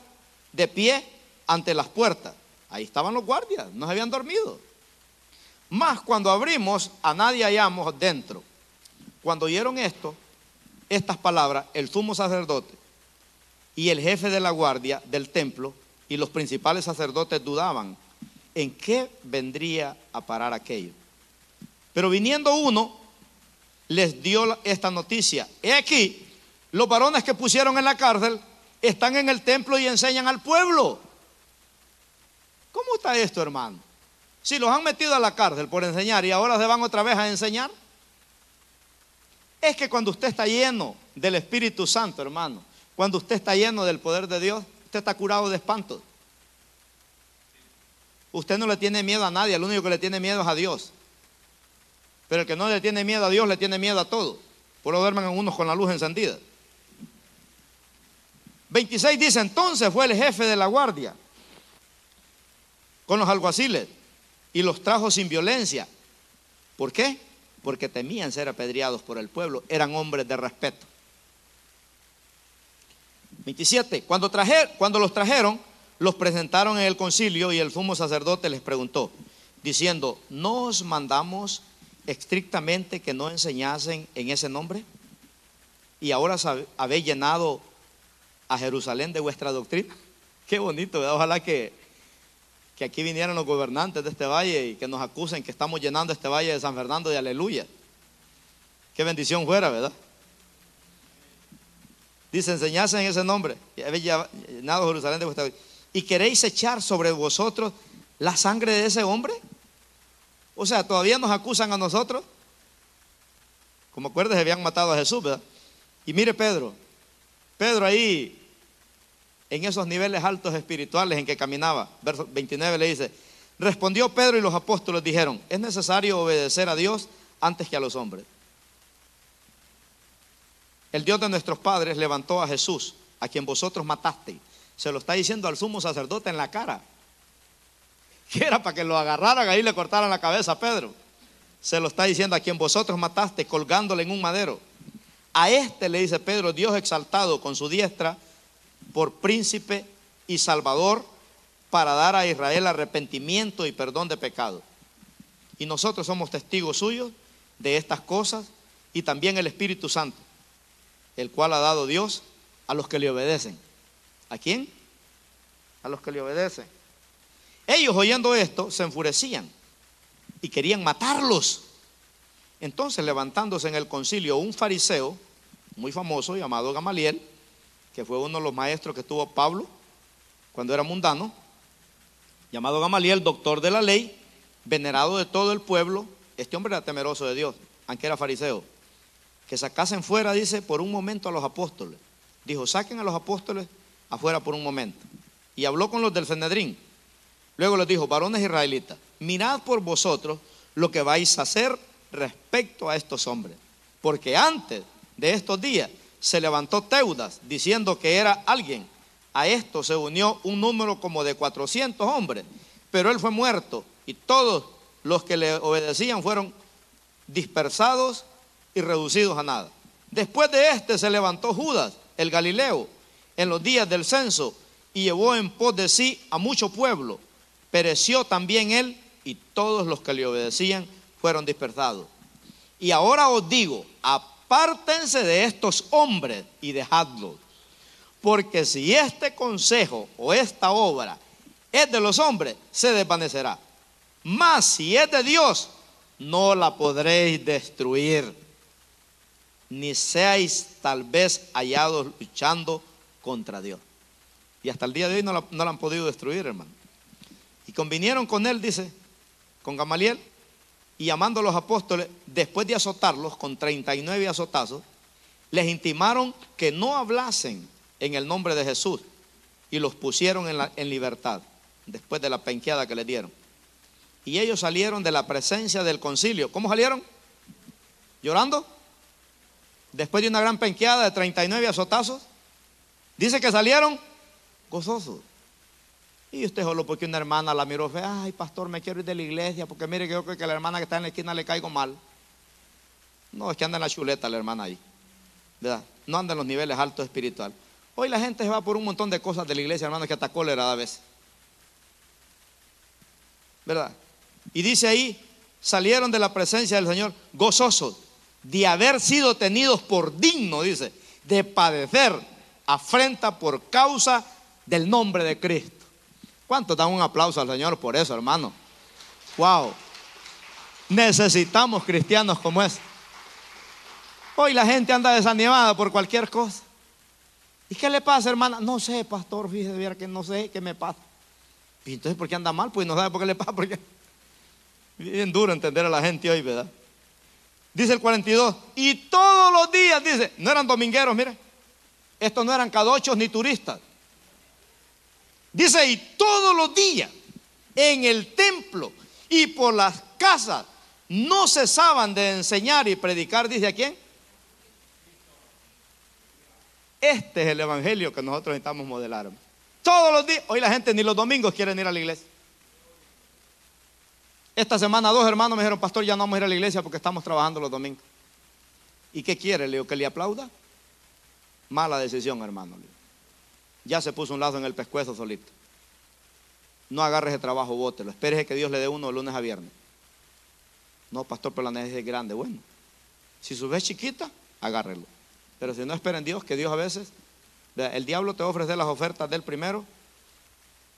de pie, ante las puertas. Ahí estaban los guardias, no se habían dormido. Más cuando abrimos, a nadie hallamos dentro. Cuando oyeron esto, estas palabras, el sumo sacerdote y el jefe de la guardia del templo y los principales sacerdotes dudaban en qué vendría a parar aquello. Pero viniendo uno, les dio esta noticia. He aquí, los varones que pusieron en la cárcel están en el templo y enseñan al pueblo. ¿Cómo está esto, hermano? Si los han metido a la cárcel por enseñar y ahora se van otra vez a enseñar. Es que cuando usted está lleno del Espíritu Santo, hermano, cuando usted está lleno del poder de Dios, usted está curado de espanto. Usted no le tiene miedo a nadie, el único que le tiene miedo es a Dios. Pero el que no le tiene miedo a Dios le tiene miedo a todo. Por lo duermen unos con la luz encendida. 26 dice, entonces fue el jefe de la guardia con los alguaciles y los trajo sin violencia. ¿Por qué? Porque temían ser apedreados por el pueblo, eran hombres de respeto. 27. Cuando, cuando los trajeron, los presentaron en el concilio y el sumo sacerdote les preguntó, diciendo, ¿no os mandamos estrictamente que no enseñasen en ese nombre? Y ahora habéis llenado a Jerusalén de vuestra doctrina. Qué bonito, ojalá que, que aquí vinieran los gobernantes de este valle y que nos acusen que estamos llenando este valle de San Fernando de aleluya. Qué bendición fuera, ¿verdad? Dice, enseñasen en ese nombre. Llenado Jerusalén de vuestra doctrina y queréis echar sobre vosotros la sangre de ese hombre? O sea, todavía nos acusan a nosotros. Como acuerdes, habían matado a Jesús, ¿verdad? Y mire Pedro, Pedro ahí, en esos niveles altos espirituales en que caminaba, verso 29 le dice, respondió Pedro y los apóstoles dijeron, es necesario obedecer a Dios antes que a los hombres. El Dios de nuestros padres levantó a Jesús, a quien vosotros matasteis se lo está diciendo al sumo sacerdote en la cara. Que era para que lo agarraran ahí y le cortaran la cabeza a Pedro. Se lo está diciendo a quien vosotros mataste colgándole en un madero. A este le dice Pedro, Dios exaltado con su diestra por príncipe y salvador para dar a Israel arrepentimiento y perdón de pecado. Y nosotros somos testigos suyos de estas cosas y también el Espíritu Santo, el cual ha dado Dios a los que le obedecen. ¿A quién? A los que le obedecen. Ellos oyendo esto se enfurecían y querían matarlos. Entonces levantándose en el concilio un fariseo muy famoso llamado Gamaliel, que fue uno de los maestros que tuvo Pablo cuando era mundano, llamado Gamaliel, doctor de la ley, venerado de todo el pueblo, este hombre era temeroso de Dios, aunque era fariseo, que sacasen fuera, dice, por un momento a los apóstoles. Dijo, saquen a los apóstoles afuera por un momento. Y habló con los del Cenedrín. Luego les dijo, varones israelitas, mirad por vosotros lo que vais a hacer respecto a estos hombres. Porque antes de estos días se levantó Teudas diciendo que era alguien. A esto se unió un número como de 400 hombres. Pero él fue muerto y todos los que le obedecían fueron dispersados y reducidos a nada. Después de este se levantó Judas, el Galileo, en los días del censo y llevó en pos de sí a mucho pueblo. Pereció también él y todos los que le obedecían fueron dispersados. Y ahora os digo, apártense de estos hombres y dejadlos. Porque si este consejo o esta obra es de los hombres, se desvanecerá. Mas si es de Dios, no la podréis destruir. Ni seáis tal vez hallados luchando contra Dios. Y hasta el día de hoy no la, han podido destruir, hermano. Y convinieron con él, dice, con Gamaliel, y llamando a los apóstoles, después de azotarlos con 39 azotazos, les intimaron que no hablasen en el nombre de Jesús y los pusieron en, en libertad, después de la penqueada que les dieron. Y ellos salieron de la presencia del concilio. ¿Cómo salieron? ¿Llorando? Después de una gran penqueada de 39 azotazos. Dice que salieron gozosos. Y usted solo porque una hermana la miró fe, ay pastor, me quiero ir de la iglesia porque mire que yo creo que a la hermana que está en la esquina le caigo mal. No, es que anda en la chuleta la hermana ahí. ¿Verdad? No anda en los niveles altos espiritual. Hoy la gente se va por un montón de cosas de la iglesia, hermano, que hasta cólera a veces. ¿Verdad? Y dice ahí, salieron de la presencia del Señor gozosos de haber sido tenidos por digno, dice, de padecer afrenta por causa del nombre de Cristo. ¿Cuántos dan un aplauso al Señor por eso, hermano? Wow. Necesitamos cristianos como ese. Hoy la gente anda desanimada por cualquier cosa. ¿Y qué le pasa, hermana? No sé, pastor, fíjese, que no sé qué me pasa. ¿Y entonces por qué anda mal? Pues no sabe por qué le pasa. Porque bien duro entender a la gente hoy, ¿verdad? Dice el 42. Y todos los días, dice, no eran domingueros, mire. Estos no eran cadochos ni turistas. Dice, y todos los días en el templo y por las casas no cesaban de enseñar y predicar, dice a quién. Este es el evangelio que nosotros necesitamos modelar. Todos los días, hoy la gente ni los domingos quieren ir a la iglesia. Esta semana dos hermanos me dijeron, pastor, ya no vamos a ir a la iglesia porque estamos trabajando los domingos. ¿Y qué quiere? Le digo, que le aplauda. Mala decisión, hermano. Ya se puso un lazo en el pescuezo solito. no agarres el trabajo, bótelo. Esperes que Dios le dé uno de lunes a viernes. No, pastor, pero la necesidad es grande. Bueno, si su vez chiquita, agárrelo. Pero si no esperen Dios, que Dios a veces, el diablo te ofrece las ofertas del primero,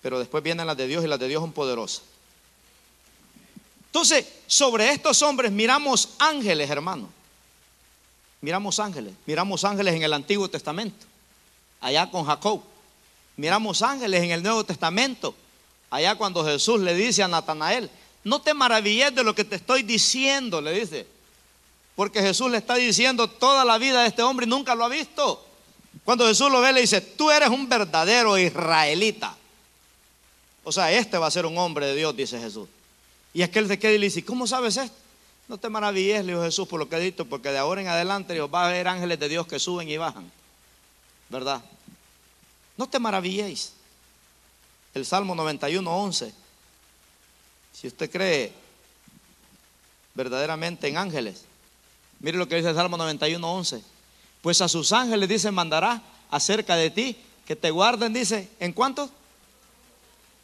pero después vienen las de Dios y las de Dios son poderosas. Entonces, sobre estos hombres miramos ángeles, hermano. Miramos ángeles, miramos ángeles en el Antiguo Testamento, allá con Jacob. Miramos ángeles en el Nuevo Testamento, allá cuando Jesús le dice a Natanael, no te maravilles de lo que te estoy diciendo, le dice. Porque Jesús le está diciendo toda la vida de este hombre y nunca lo ha visto. Cuando Jesús lo ve, le dice, tú eres un verdadero israelita. O sea, este va a ser un hombre de Dios, dice Jesús. Y aquel se queda y le dice, ¿cómo sabes esto? No te maravilles, le dijo Jesús, por lo que he dicho, porque de ahora en adelante Dios va a ver ángeles de Dios que suben y bajan. ¿Verdad? No te maravilléis. El Salmo 91, 11. Si usted cree verdaderamente en ángeles, mire lo que dice el Salmo 91, 11. Pues a sus ángeles, dice, mandará acerca de ti, que te guarden, dice, ¿en cuántos?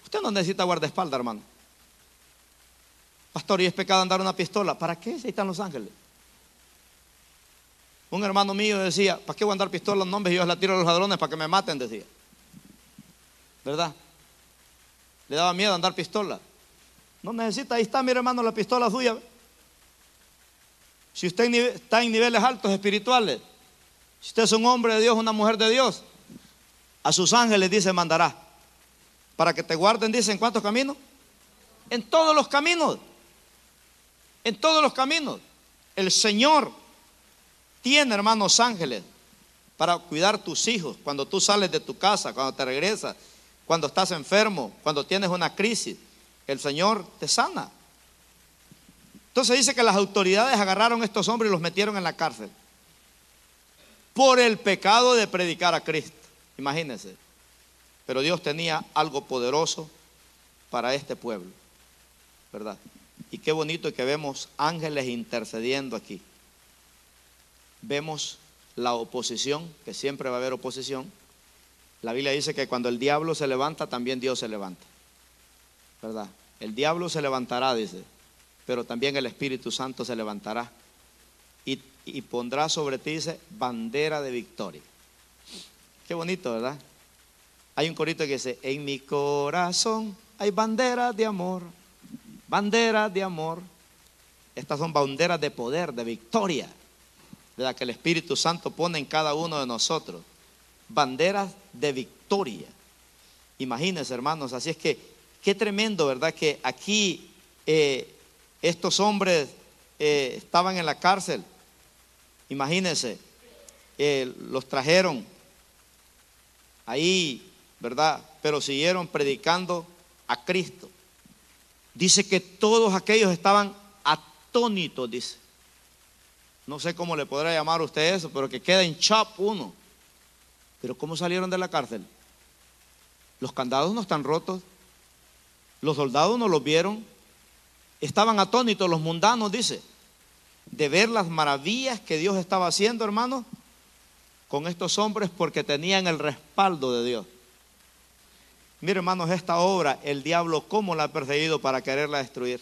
Usted no necesita guardaespaldas, hermano. Pastor, ¿y es pecado andar una pistola? ¿Para qué? Si están los ángeles. Un hermano mío decía, ¿para qué voy a andar pistola en nombre? Y yo la tiro a los ladrones para que me maten, decía. ¿Verdad? Le daba miedo andar pistola. No necesita, ahí está mi hermano la pistola suya. Si usted está en niveles altos espirituales, si usted es un hombre de Dios, una mujer de Dios, a sus ángeles dice mandará. Para que te guarden, dice, ¿en cuántos caminos? En todos los caminos. En todos los caminos. El Señor tiene, hermanos ángeles, para cuidar tus hijos cuando tú sales de tu casa, cuando te regresas, cuando estás enfermo, cuando tienes una crisis. El Señor te sana. Entonces dice que las autoridades agarraron a estos hombres y los metieron en la cárcel por el pecado de predicar a Cristo. Imagínense. Pero Dios tenía algo poderoso para este pueblo, ¿verdad? Y qué bonito que vemos ángeles intercediendo aquí. Vemos la oposición, que siempre va a haber oposición. La Biblia dice que cuando el diablo se levanta, también Dios se levanta. ¿Verdad? El diablo se levantará, dice, pero también el Espíritu Santo se levantará y, y pondrá sobre ti, dice, bandera de victoria. Qué bonito, ¿verdad? Hay un corito que dice, en mi corazón hay banderas de amor banderas de amor. Estas son banderas de poder, de victoria, de la que el Espíritu Santo pone en cada uno de nosotros. Banderas de victoria. Imagínense, hermanos, así es que qué tremendo, ¿verdad? Que aquí eh, estos hombres eh, estaban en la cárcel. Imagínense, eh, los trajeron ahí, ¿verdad? Pero siguieron predicando a Cristo. Dice que todos aquellos estaban atónitos, dice. No sé cómo le podrá llamar a usted eso, pero que queda en chop uno. Pero ¿cómo salieron de la cárcel? Los candados no están rotos. Los soldados no los vieron. Estaban atónitos los mundanos, dice, de ver las maravillas que Dios estaba haciendo, hermano, con estos hombres porque tenían el respaldo de Dios. Mire, hermanos, esta obra, el diablo, ¿cómo la ha perseguido para quererla destruir?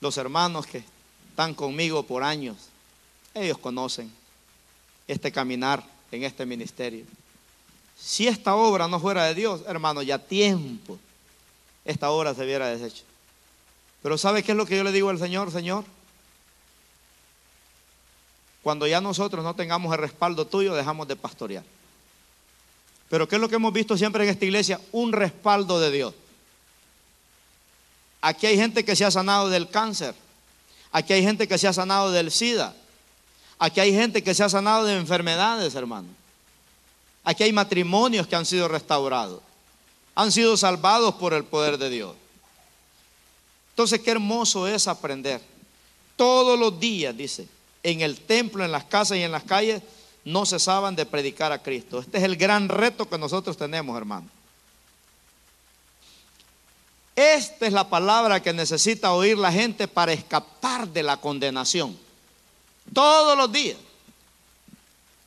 Los hermanos que están conmigo por años, ellos conocen este caminar en este ministerio. Si esta obra no fuera de Dios, hermano, ya tiempo esta obra se hubiera deshecho. Pero ¿sabe qué es lo que yo le digo al Señor, Señor? Cuando ya nosotros no tengamos el respaldo tuyo, dejamos de pastorear. Pero ¿qué es lo que hemos visto siempre en esta iglesia? Un respaldo de Dios. Aquí hay gente que se ha sanado del cáncer. Aquí hay gente que se ha sanado del SIDA. Aquí hay gente que se ha sanado de enfermedades, hermano. Aquí hay matrimonios que han sido restaurados. Han sido salvados por el poder de Dios. Entonces, qué hermoso es aprender. Todos los días, dice, en el templo, en las casas y en las calles, no cesaban de predicar a Cristo. Este es el gran reto que nosotros tenemos, hermano. Esta es la palabra que necesita oír la gente para escapar de la condenación. Todos los días.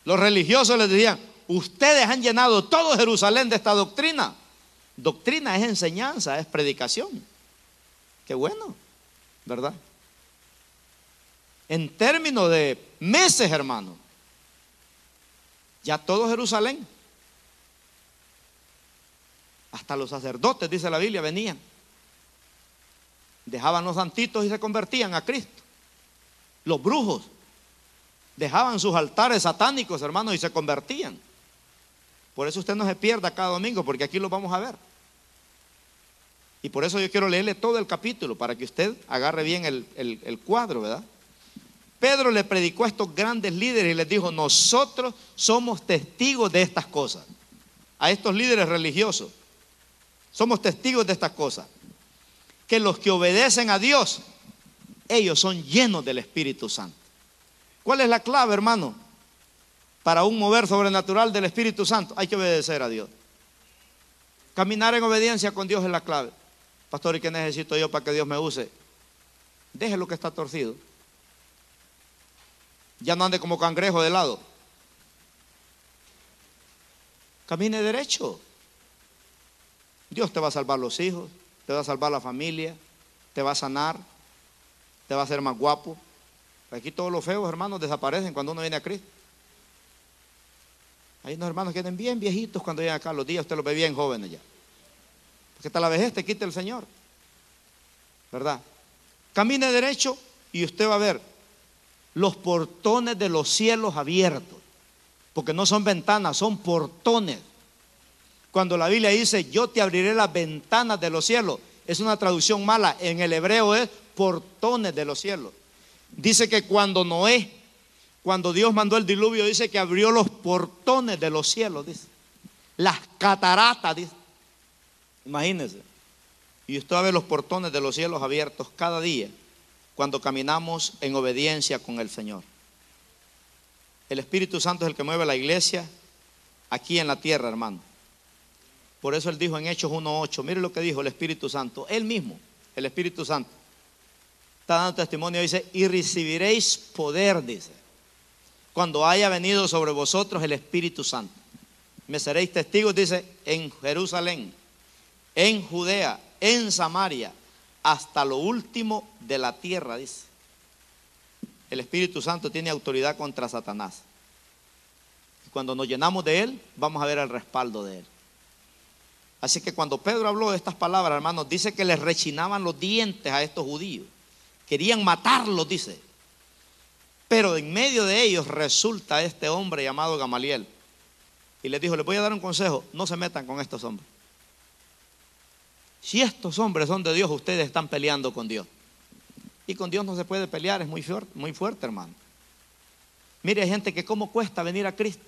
Los religiosos les decían, ustedes han llenado todo Jerusalén de esta doctrina. Doctrina es enseñanza, es predicación. Qué bueno, ¿verdad? En términos de meses, hermano, ya todo Jerusalén, hasta los sacerdotes, dice la Biblia, venían. Dejaban los santitos y se convertían a Cristo. Los brujos dejaban sus altares satánicos, hermanos, y se convertían. Por eso usted no se pierda cada domingo, porque aquí lo vamos a ver. Y por eso yo quiero leerle todo el capítulo, para que usted agarre bien el, el cuadro, ¿verdad? Pedro le predicó a estos grandes líderes y les dijo, nosotros somos testigos de estas cosas. A estos líderes religiosos. Somos testigos de estas cosas. Que los que obedecen a Dios, ellos son llenos del Espíritu Santo. ¿Cuál es la clave, hermano? Para un mover sobrenatural del Espíritu Santo, hay que obedecer a Dios. Caminar en obediencia con Dios es la clave. Pastor, ¿y qué necesito yo para que Dios me use? Deje lo que está torcido. Ya no ande como cangrejo de lado. Camine derecho. Dios te va a salvar los hijos, te va a salvar la familia, te va a sanar, te va a hacer más guapo. Aquí todos los feos hermanos desaparecen cuando uno viene a Cristo. Hay unos hermanos que vienen bien viejitos cuando llegan acá. Los días usted los ve bien jóvenes ya. Porque hasta la vejez te quita el Señor. ¿Verdad? Camine derecho y usted va a ver los portones de los cielos abiertos. Porque no son ventanas, son portones. Cuando la Biblia dice, yo te abriré las ventanas de los cielos, es una traducción mala. En el hebreo es portones de los cielos. Dice que cuando Noé, cuando Dios mandó el diluvio, dice que abrió los portones de los cielos, dice. Las cataratas, dice. Imagínense. Y usted ver los portones de los cielos abiertos cada día cuando caminamos en obediencia con el Señor. El Espíritu Santo es el que mueve la iglesia aquí en la tierra, hermano. Por eso él dijo en Hechos 1.8, mire lo que dijo el Espíritu Santo, él mismo, el Espíritu Santo. Está dando testimonio, dice, y recibiréis poder, dice, cuando haya venido sobre vosotros el Espíritu Santo. Me seréis testigos, dice, en Jerusalén, en Judea, en Samaria hasta lo último de la tierra, dice. El Espíritu Santo tiene autoridad contra Satanás. cuando nos llenamos de Él, vamos a ver el respaldo de Él. Así que cuando Pedro habló de estas palabras, hermanos, dice que les rechinaban los dientes a estos judíos. Querían matarlos, dice. Pero en medio de ellos resulta este hombre llamado Gamaliel. Y les dijo, les voy a dar un consejo, no se metan con estos hombres. Si estos hombres son de Dios, ustedes están peleando con Dios. Y con Dios no se puede pelear, es muy fuerte, muy fuerte hermano. Mire, hay gente que cómo cuesta venir a Cristo.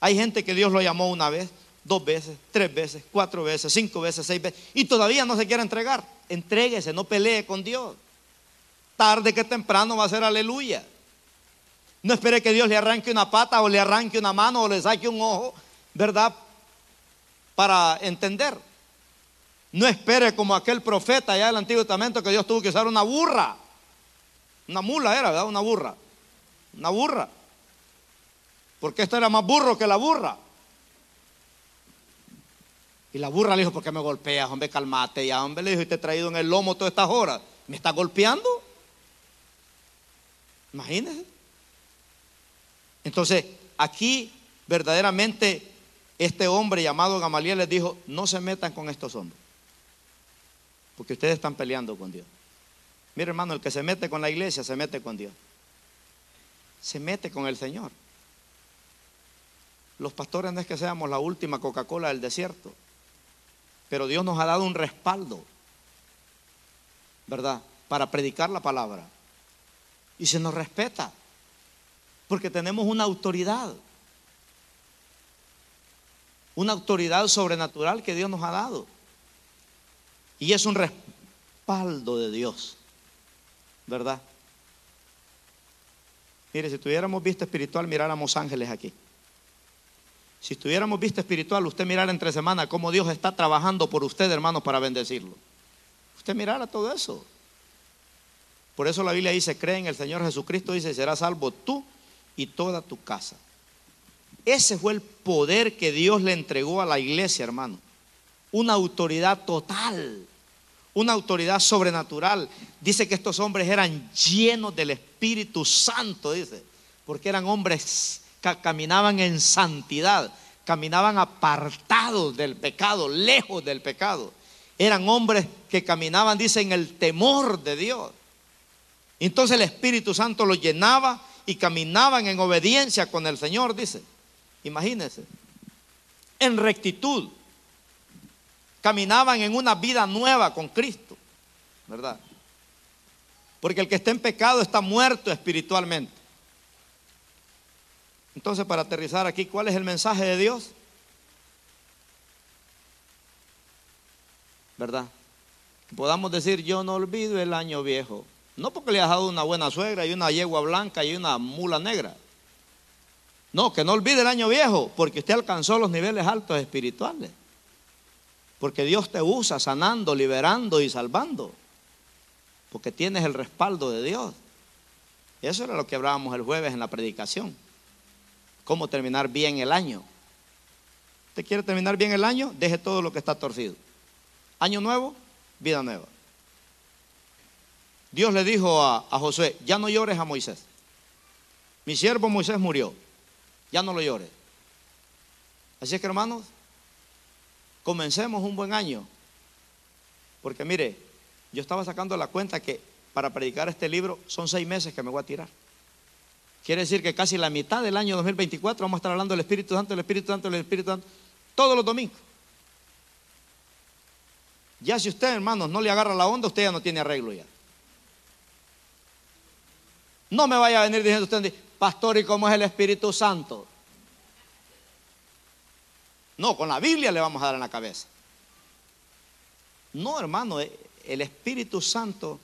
Hay gente que Dios lo llamó una vez, dos veces, tres veces, cuatro veces, cinco veces, seis veces, y todavía no se quiere entregar. Entréguese, no pelee con Dios. Tarde que temprano va a ser aleluya. No espere que Dios le arranque una pata o le arranque una mano o le saque un ojo, ¿verdad? Para entender. No espere como aquel profeta allá del Antiguo Testamento que Dios tuvo que usar una burra. Una mula era, ¿verdad? Una burra. Una burra. Porque esto era más burro que la burra. Y la burra le dijo, ¿por qué me golpeas? Hombre, calmate ya. Hombre, le dijo, y te he traído en el lomo todas estas horas. ¿Me está golpeando? Imagínese. Entonces, aquí verdaderamente este hombre llamado Gamaliel les dijo, no se metan con estos hombres. Porque ustedes están peleando con Dios. Mire hermano, el que se mete con la iglesia se mete con Dios. Se mete con el Señor. Los pastores no es que seamos la última Coca-Cola del desierto, pero Dios nos ha dado un respaldo, ¿verdad? Para predicar la palabra. Y se nos respeta, porque tenemos una autoridad, una autoridad sobrenatural que Dios nos ha dado. Y es un respaldo de Dios, ¿verdad? Mire, si tuviéramos vista espiritual, miráramos ángeles aquí. Si tuviéramos vista espiritual, usted mirara entre semanas cómo Dios está trabajando por usted, hermano, para bendecirlo. Usted mirara todo eso. Por eso la Biblia dice, cree en el Señor Jesucristo, dice, será salvo tú y toda tu casa. Ese fue el poder que Dios le entregó a la iglesia, hermano. una autoridad total, una autoridad sobrenatural. Dice que estos hombres eran llenos del Espíritu Santo, dice, porque eran hombres caminaban en santidad, caminaban apartados del pecado, lejos del pecado. Eran hombres que caminaban, dice, en el temor de Dios. Entonces el Espíritu Santo los llenaba y caminaban en obediencia con el Señor, dice. Imagínense. En rectitud. Caminaban en una vida nueva con Cristo. ¿Verdad? Porque el que está en pecado está muerto espiritualmente. Entonces, para aterrizar aquí, ¿cuál es el mensaje de Dios? ¿Verdad? podamos decir, yo no olvido el año viejo. No porque le has dado una buena suegra y una yegua blanca y una mula negra. No, que no olvide el año viejo, porque usted alcanzó los niveles altos espirituales. Porque Dios te usa sanando, liberando y salvando. Porque tienes el respaldo de Dios. Eso era lo que hablábamos el jueves en la predicación. Cómo terminar bien el año. ¿Usted quiere terminar bien el año? Deje todo lo que está torcido. Año nuevo, vida nueva. Dios le dijo a, Josué, ya no llores a Moisés. Mi siervo Moisés murió, ya no lo llores. Así es que hermanos, comencemos un buen año. Porque mire, yo estaba sacando la cuenta que para predicar este libro son seis meses que me voy a tirar. Quiere decir que casi la mitad del año 2024 vamos a estar hablando del Espíritu Santo, del Espíritu Santo, del Espíritu Santo, todos los domingos. Ya si usted, hermanos, no le agarra la onda, usted ya no tiene arreglo ya. No me vaya a venir diciendo usted, pastor, ¿y cómo es el Espíritu Santo? No, con la Biblia le vamos a dar en la cabeza. No, hermano, eh, el Espíritu Santo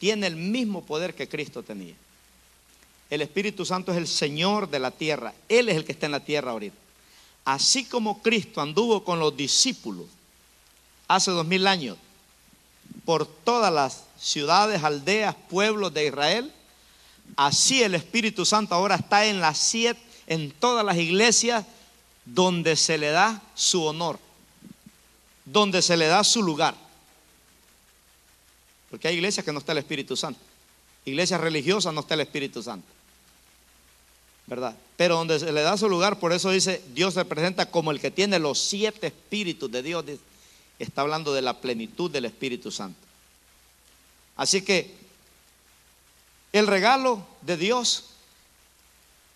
tiene el mismo poder que Cristo tenía. El Espíritu Santo es el Señor de la tierra. Él es el que está en la tierra ahorita. Así como Cristo anduvo con los discípulos hace dos mil años por todas las ciudades, aldeas, pueblos de Israel. Así el Espíritu Santo ahora está en las siete, en todas las iglesias donde se le da su honor, donde se le da su lugar. Porque hay iglesias que no está el Espíritu Santo. Iglesias religiosas no está el Espíritu Santo. ¿Verdad? Pero donde se le da su lugar, por eso dice, Dios se presenta como el que tiene los siete espíritus de Dios. Está hablando de la plenitud del Espíritu Santo. Así que el regalo de Dios,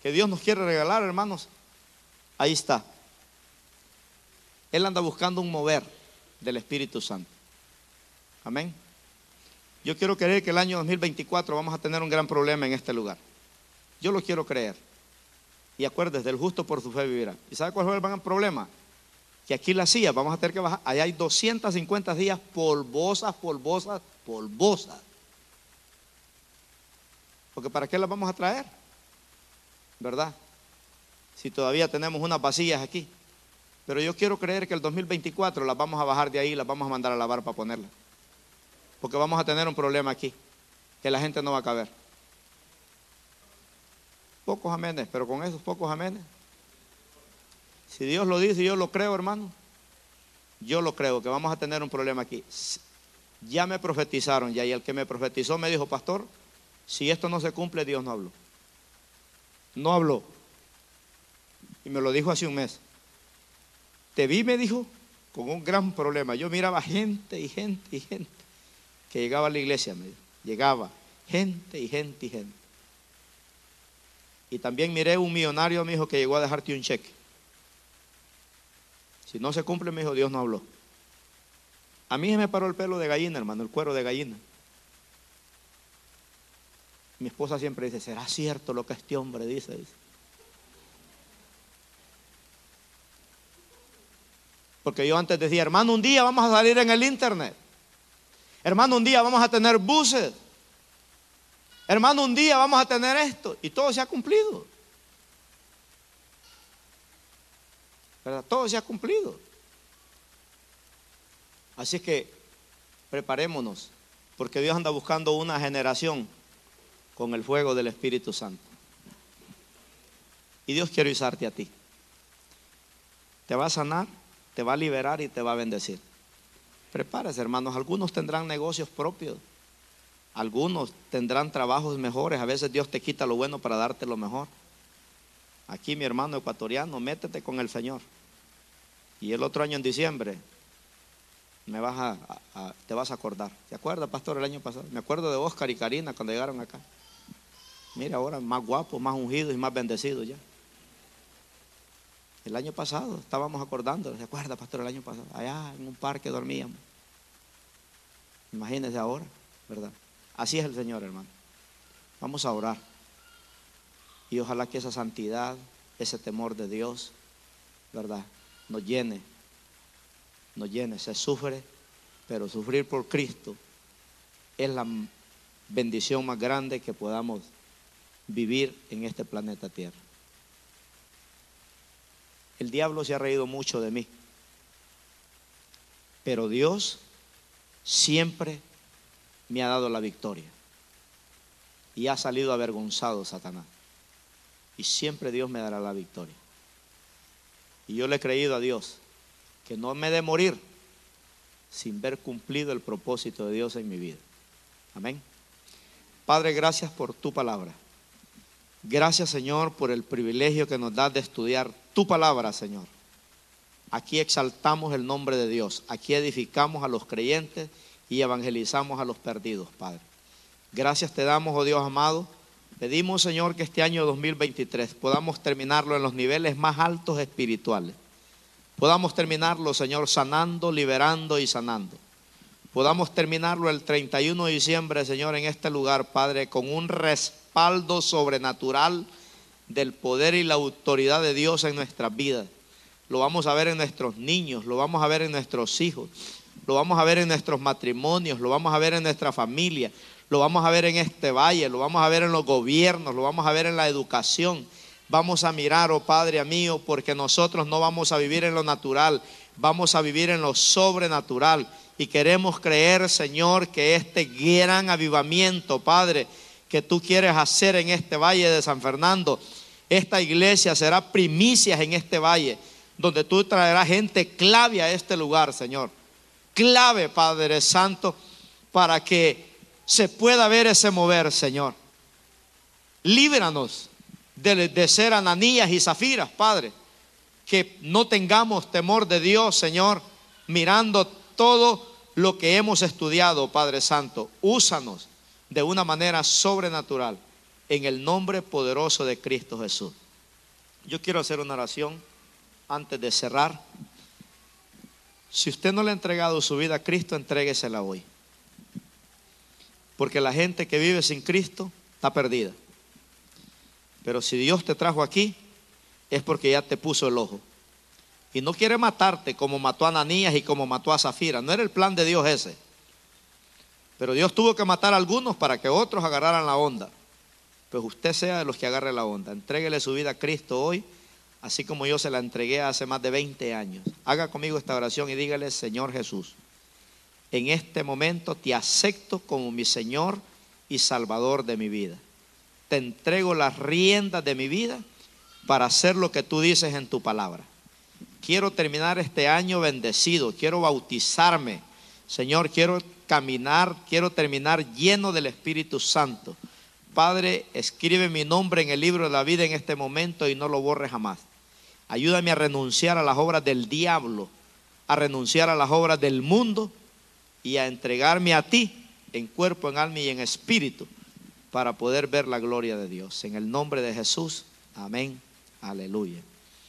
que Dios nos quiere regalar, hermanos, ahí está. Él anda buscando un mover del Espíritu Santo. Amén. Yo quiero creer que el año 2024 vamos a tener un gran problema en este lugar. Yo lo quiero creer. Y acuérdese, del justo por su fe vivirá. ¿Y sabe cuál fue el gran problema? Que aquí la silla vamos a tener que bajar. Allá hay 250 días polvosas, polvosas, polvosas. Porque ¿para qué las vamos a traer? ¿Verdad? Si todavía tenemos unas vacías aquí. Pero yo quiero creer que el 2024 las vamos a bajar de ahí las vamos a mandar a lavar para ponerlas. Porque vamos a tener un problema aquí, que la gente no va a caber. Pocos amenes, pero con esos pocos amenes. Si Dios lo dice, yo lo creo, hermano. Yo lo creo, que vamos a tener un problema aquí ya me profetizaron ya y el que me profetizó me dijo, pastor, si esto no se cumple, Dios no habló. No habló. Y me lo dijo hace un mes. Te vi, me dijo, con un gran problema. Yo miraba gente y gente y gente que llegaba a la iglesia, me dijo. Llegaba gente y gente y gente. Y también miré un millonario, me dijo, que llegó a dejarte un cheque. Si no se cumple, me dijo, Dios no habló. A mí se me paró el pelo de gallina, hermano, el cuero de gallina. Mi esposa siempre dice, ¿será cierto lo que este hombre dice? Porque yo antes decía, hermano, un día vamos a salir en el internet. Hermano, un día vamos a tener buses. Hermano, un día vamos a tener esto. Y todo se ha cumplido. Todo se ha cumplido. Así que preparémonos, porque Dios anda buscando una generación con el fuego del Espíritu Santo. Y Dios quiere usarte a ti. Te va a sanar, te va a liberar y te va a bendecir. Prepárese, hermanos. Algunos tendrán negocios propios. Algunos tendrán trabajos mejores. A veces Dios te quita lo bueno para darte lo mejor. Aquí mi hermano ecuatoriano, métete con el Señor. Y el otro año en diciembre me vas a, te vas a acordar. ¿Te acuerdas, pastor, el año pasado? Me acuerdo de Oscar y Karina cuando llegaron acá. Mira, ahora más guapos, más ungidos y más bendecidos ya. El año pasado estábamos acordando, ¿se acuerda, pastor, el año pasado? Allá en un parque dormíamos. Imagínese ahora, ¿verdad? Así es el Señor, hermano. Vamos a orar. Y ojalá que esa santidad, ese temor de Dios, ¿verdad? Nos llene. Nos llene. Se sufre, pero sufrir por Cristo es la bendición más grande que podamos vivir en este planeta Tierra. El diablo se ha reído mucho de mí. Pero Dios siempre me ha dado la victoria. Y ha salido avergonzado Satanás. Y siempre Dios me dará la victoria. Y yo le he creído a Dios que no me de morir sin ver cumplido el propósito de Dios en mi vida. Amén. Padre, gracias por tu palabra. Gracias, Señor, por el privilegio que nos das de estudiar tu palabra, Señor. Aquí exaltamos el nombre de Dios. Aquí edificamos a los creyentes y evangelizamos a los perdidos, Padre. Gracias te damos, oh Dios amado. Pedimos, Señor, que este año 2023 podamos terminarlo en los niveles más altos espirituales. Podamos terminarlo, Señor, sanando, liberando y sanando. Podamos terminarlo el 31 de diciembre, Señor, en este lugar, Padre, con un respaldo sobrenatural del poder y la autoridad de Dios en nuestras vidas. Lo vamos a ver en nuestros niños, lo vamos a ver en nuestros hijos, lo vamos a ver en nuestros matrimonios, lo vamos a ver en nuestra familia, lo vamos a ver en este valle, lo vamos a ver en los gobiernos, lo vamos a ver en la educación. Vamos a mirar, oh Padre mío, porque nosotros no vamos a vivir en lo natural, vamos a vivir en lo sobrenatural. Y queremos creer, Señor, que este gran avivamiento, Padre, que tú quieres hacer en este valle de San Fernando. Esta iglesia será primicias en este valle, donde tú traerás gente clave a este lugar, Señor. Clave, Padre Santo, para que se pueda ver ese mover, Señor. Líbranos de, de ser ananías y zafiras, Padre. Que no tengamos temor de Dios, Señor, mirando todo lo que hemos estudiado, Padre Santo. Úsanos de una manera sobrenatural en el nombre poderoso de Cristo Jesús. Yo quiero hacer una oración antes de cerrar. Si usted no le ha entregado su vida a Cristo, entréguesela hoy. Porque la gente que vive sin Cristo está perdida. Pero si Dios te trajo aquí, es porque ya te puso el ojo. Y no quiere matarte como mató a Ananías y como mató a Zafira. No era el plan de Dios ese. Pero Dios tuvo que matar a algunos para que otros agarraran la onda. Pues usted sea de los que agarre la onda. Entréguele su vida a Cristo hoy, así como yo se la entregué hace más de 20 años. Haga conmigo esta oración y dígale, Señor Jesús, en este momento te acepto como mi Señor y Salvador de mi vida. Te entrego las riendas de mi vida para hacer lo que tú dices en tu palabra. Quiero terminar este año bendecido, quiero bautizarme. Señor, quiero caminar, quiero terminar lleno del Espíritu Santo. Padre, escribe mi nombre en el libro de la vida en este momento y no lo borre jamás. Ayúdame a renunciar a las obras del diablo, a renunciar a las obras del mundo y a entregarme a ti en cuerpo, en alma y en espíritu para poder ver la gloria de Dios. En el nombre de Jesús, amén, aleluya.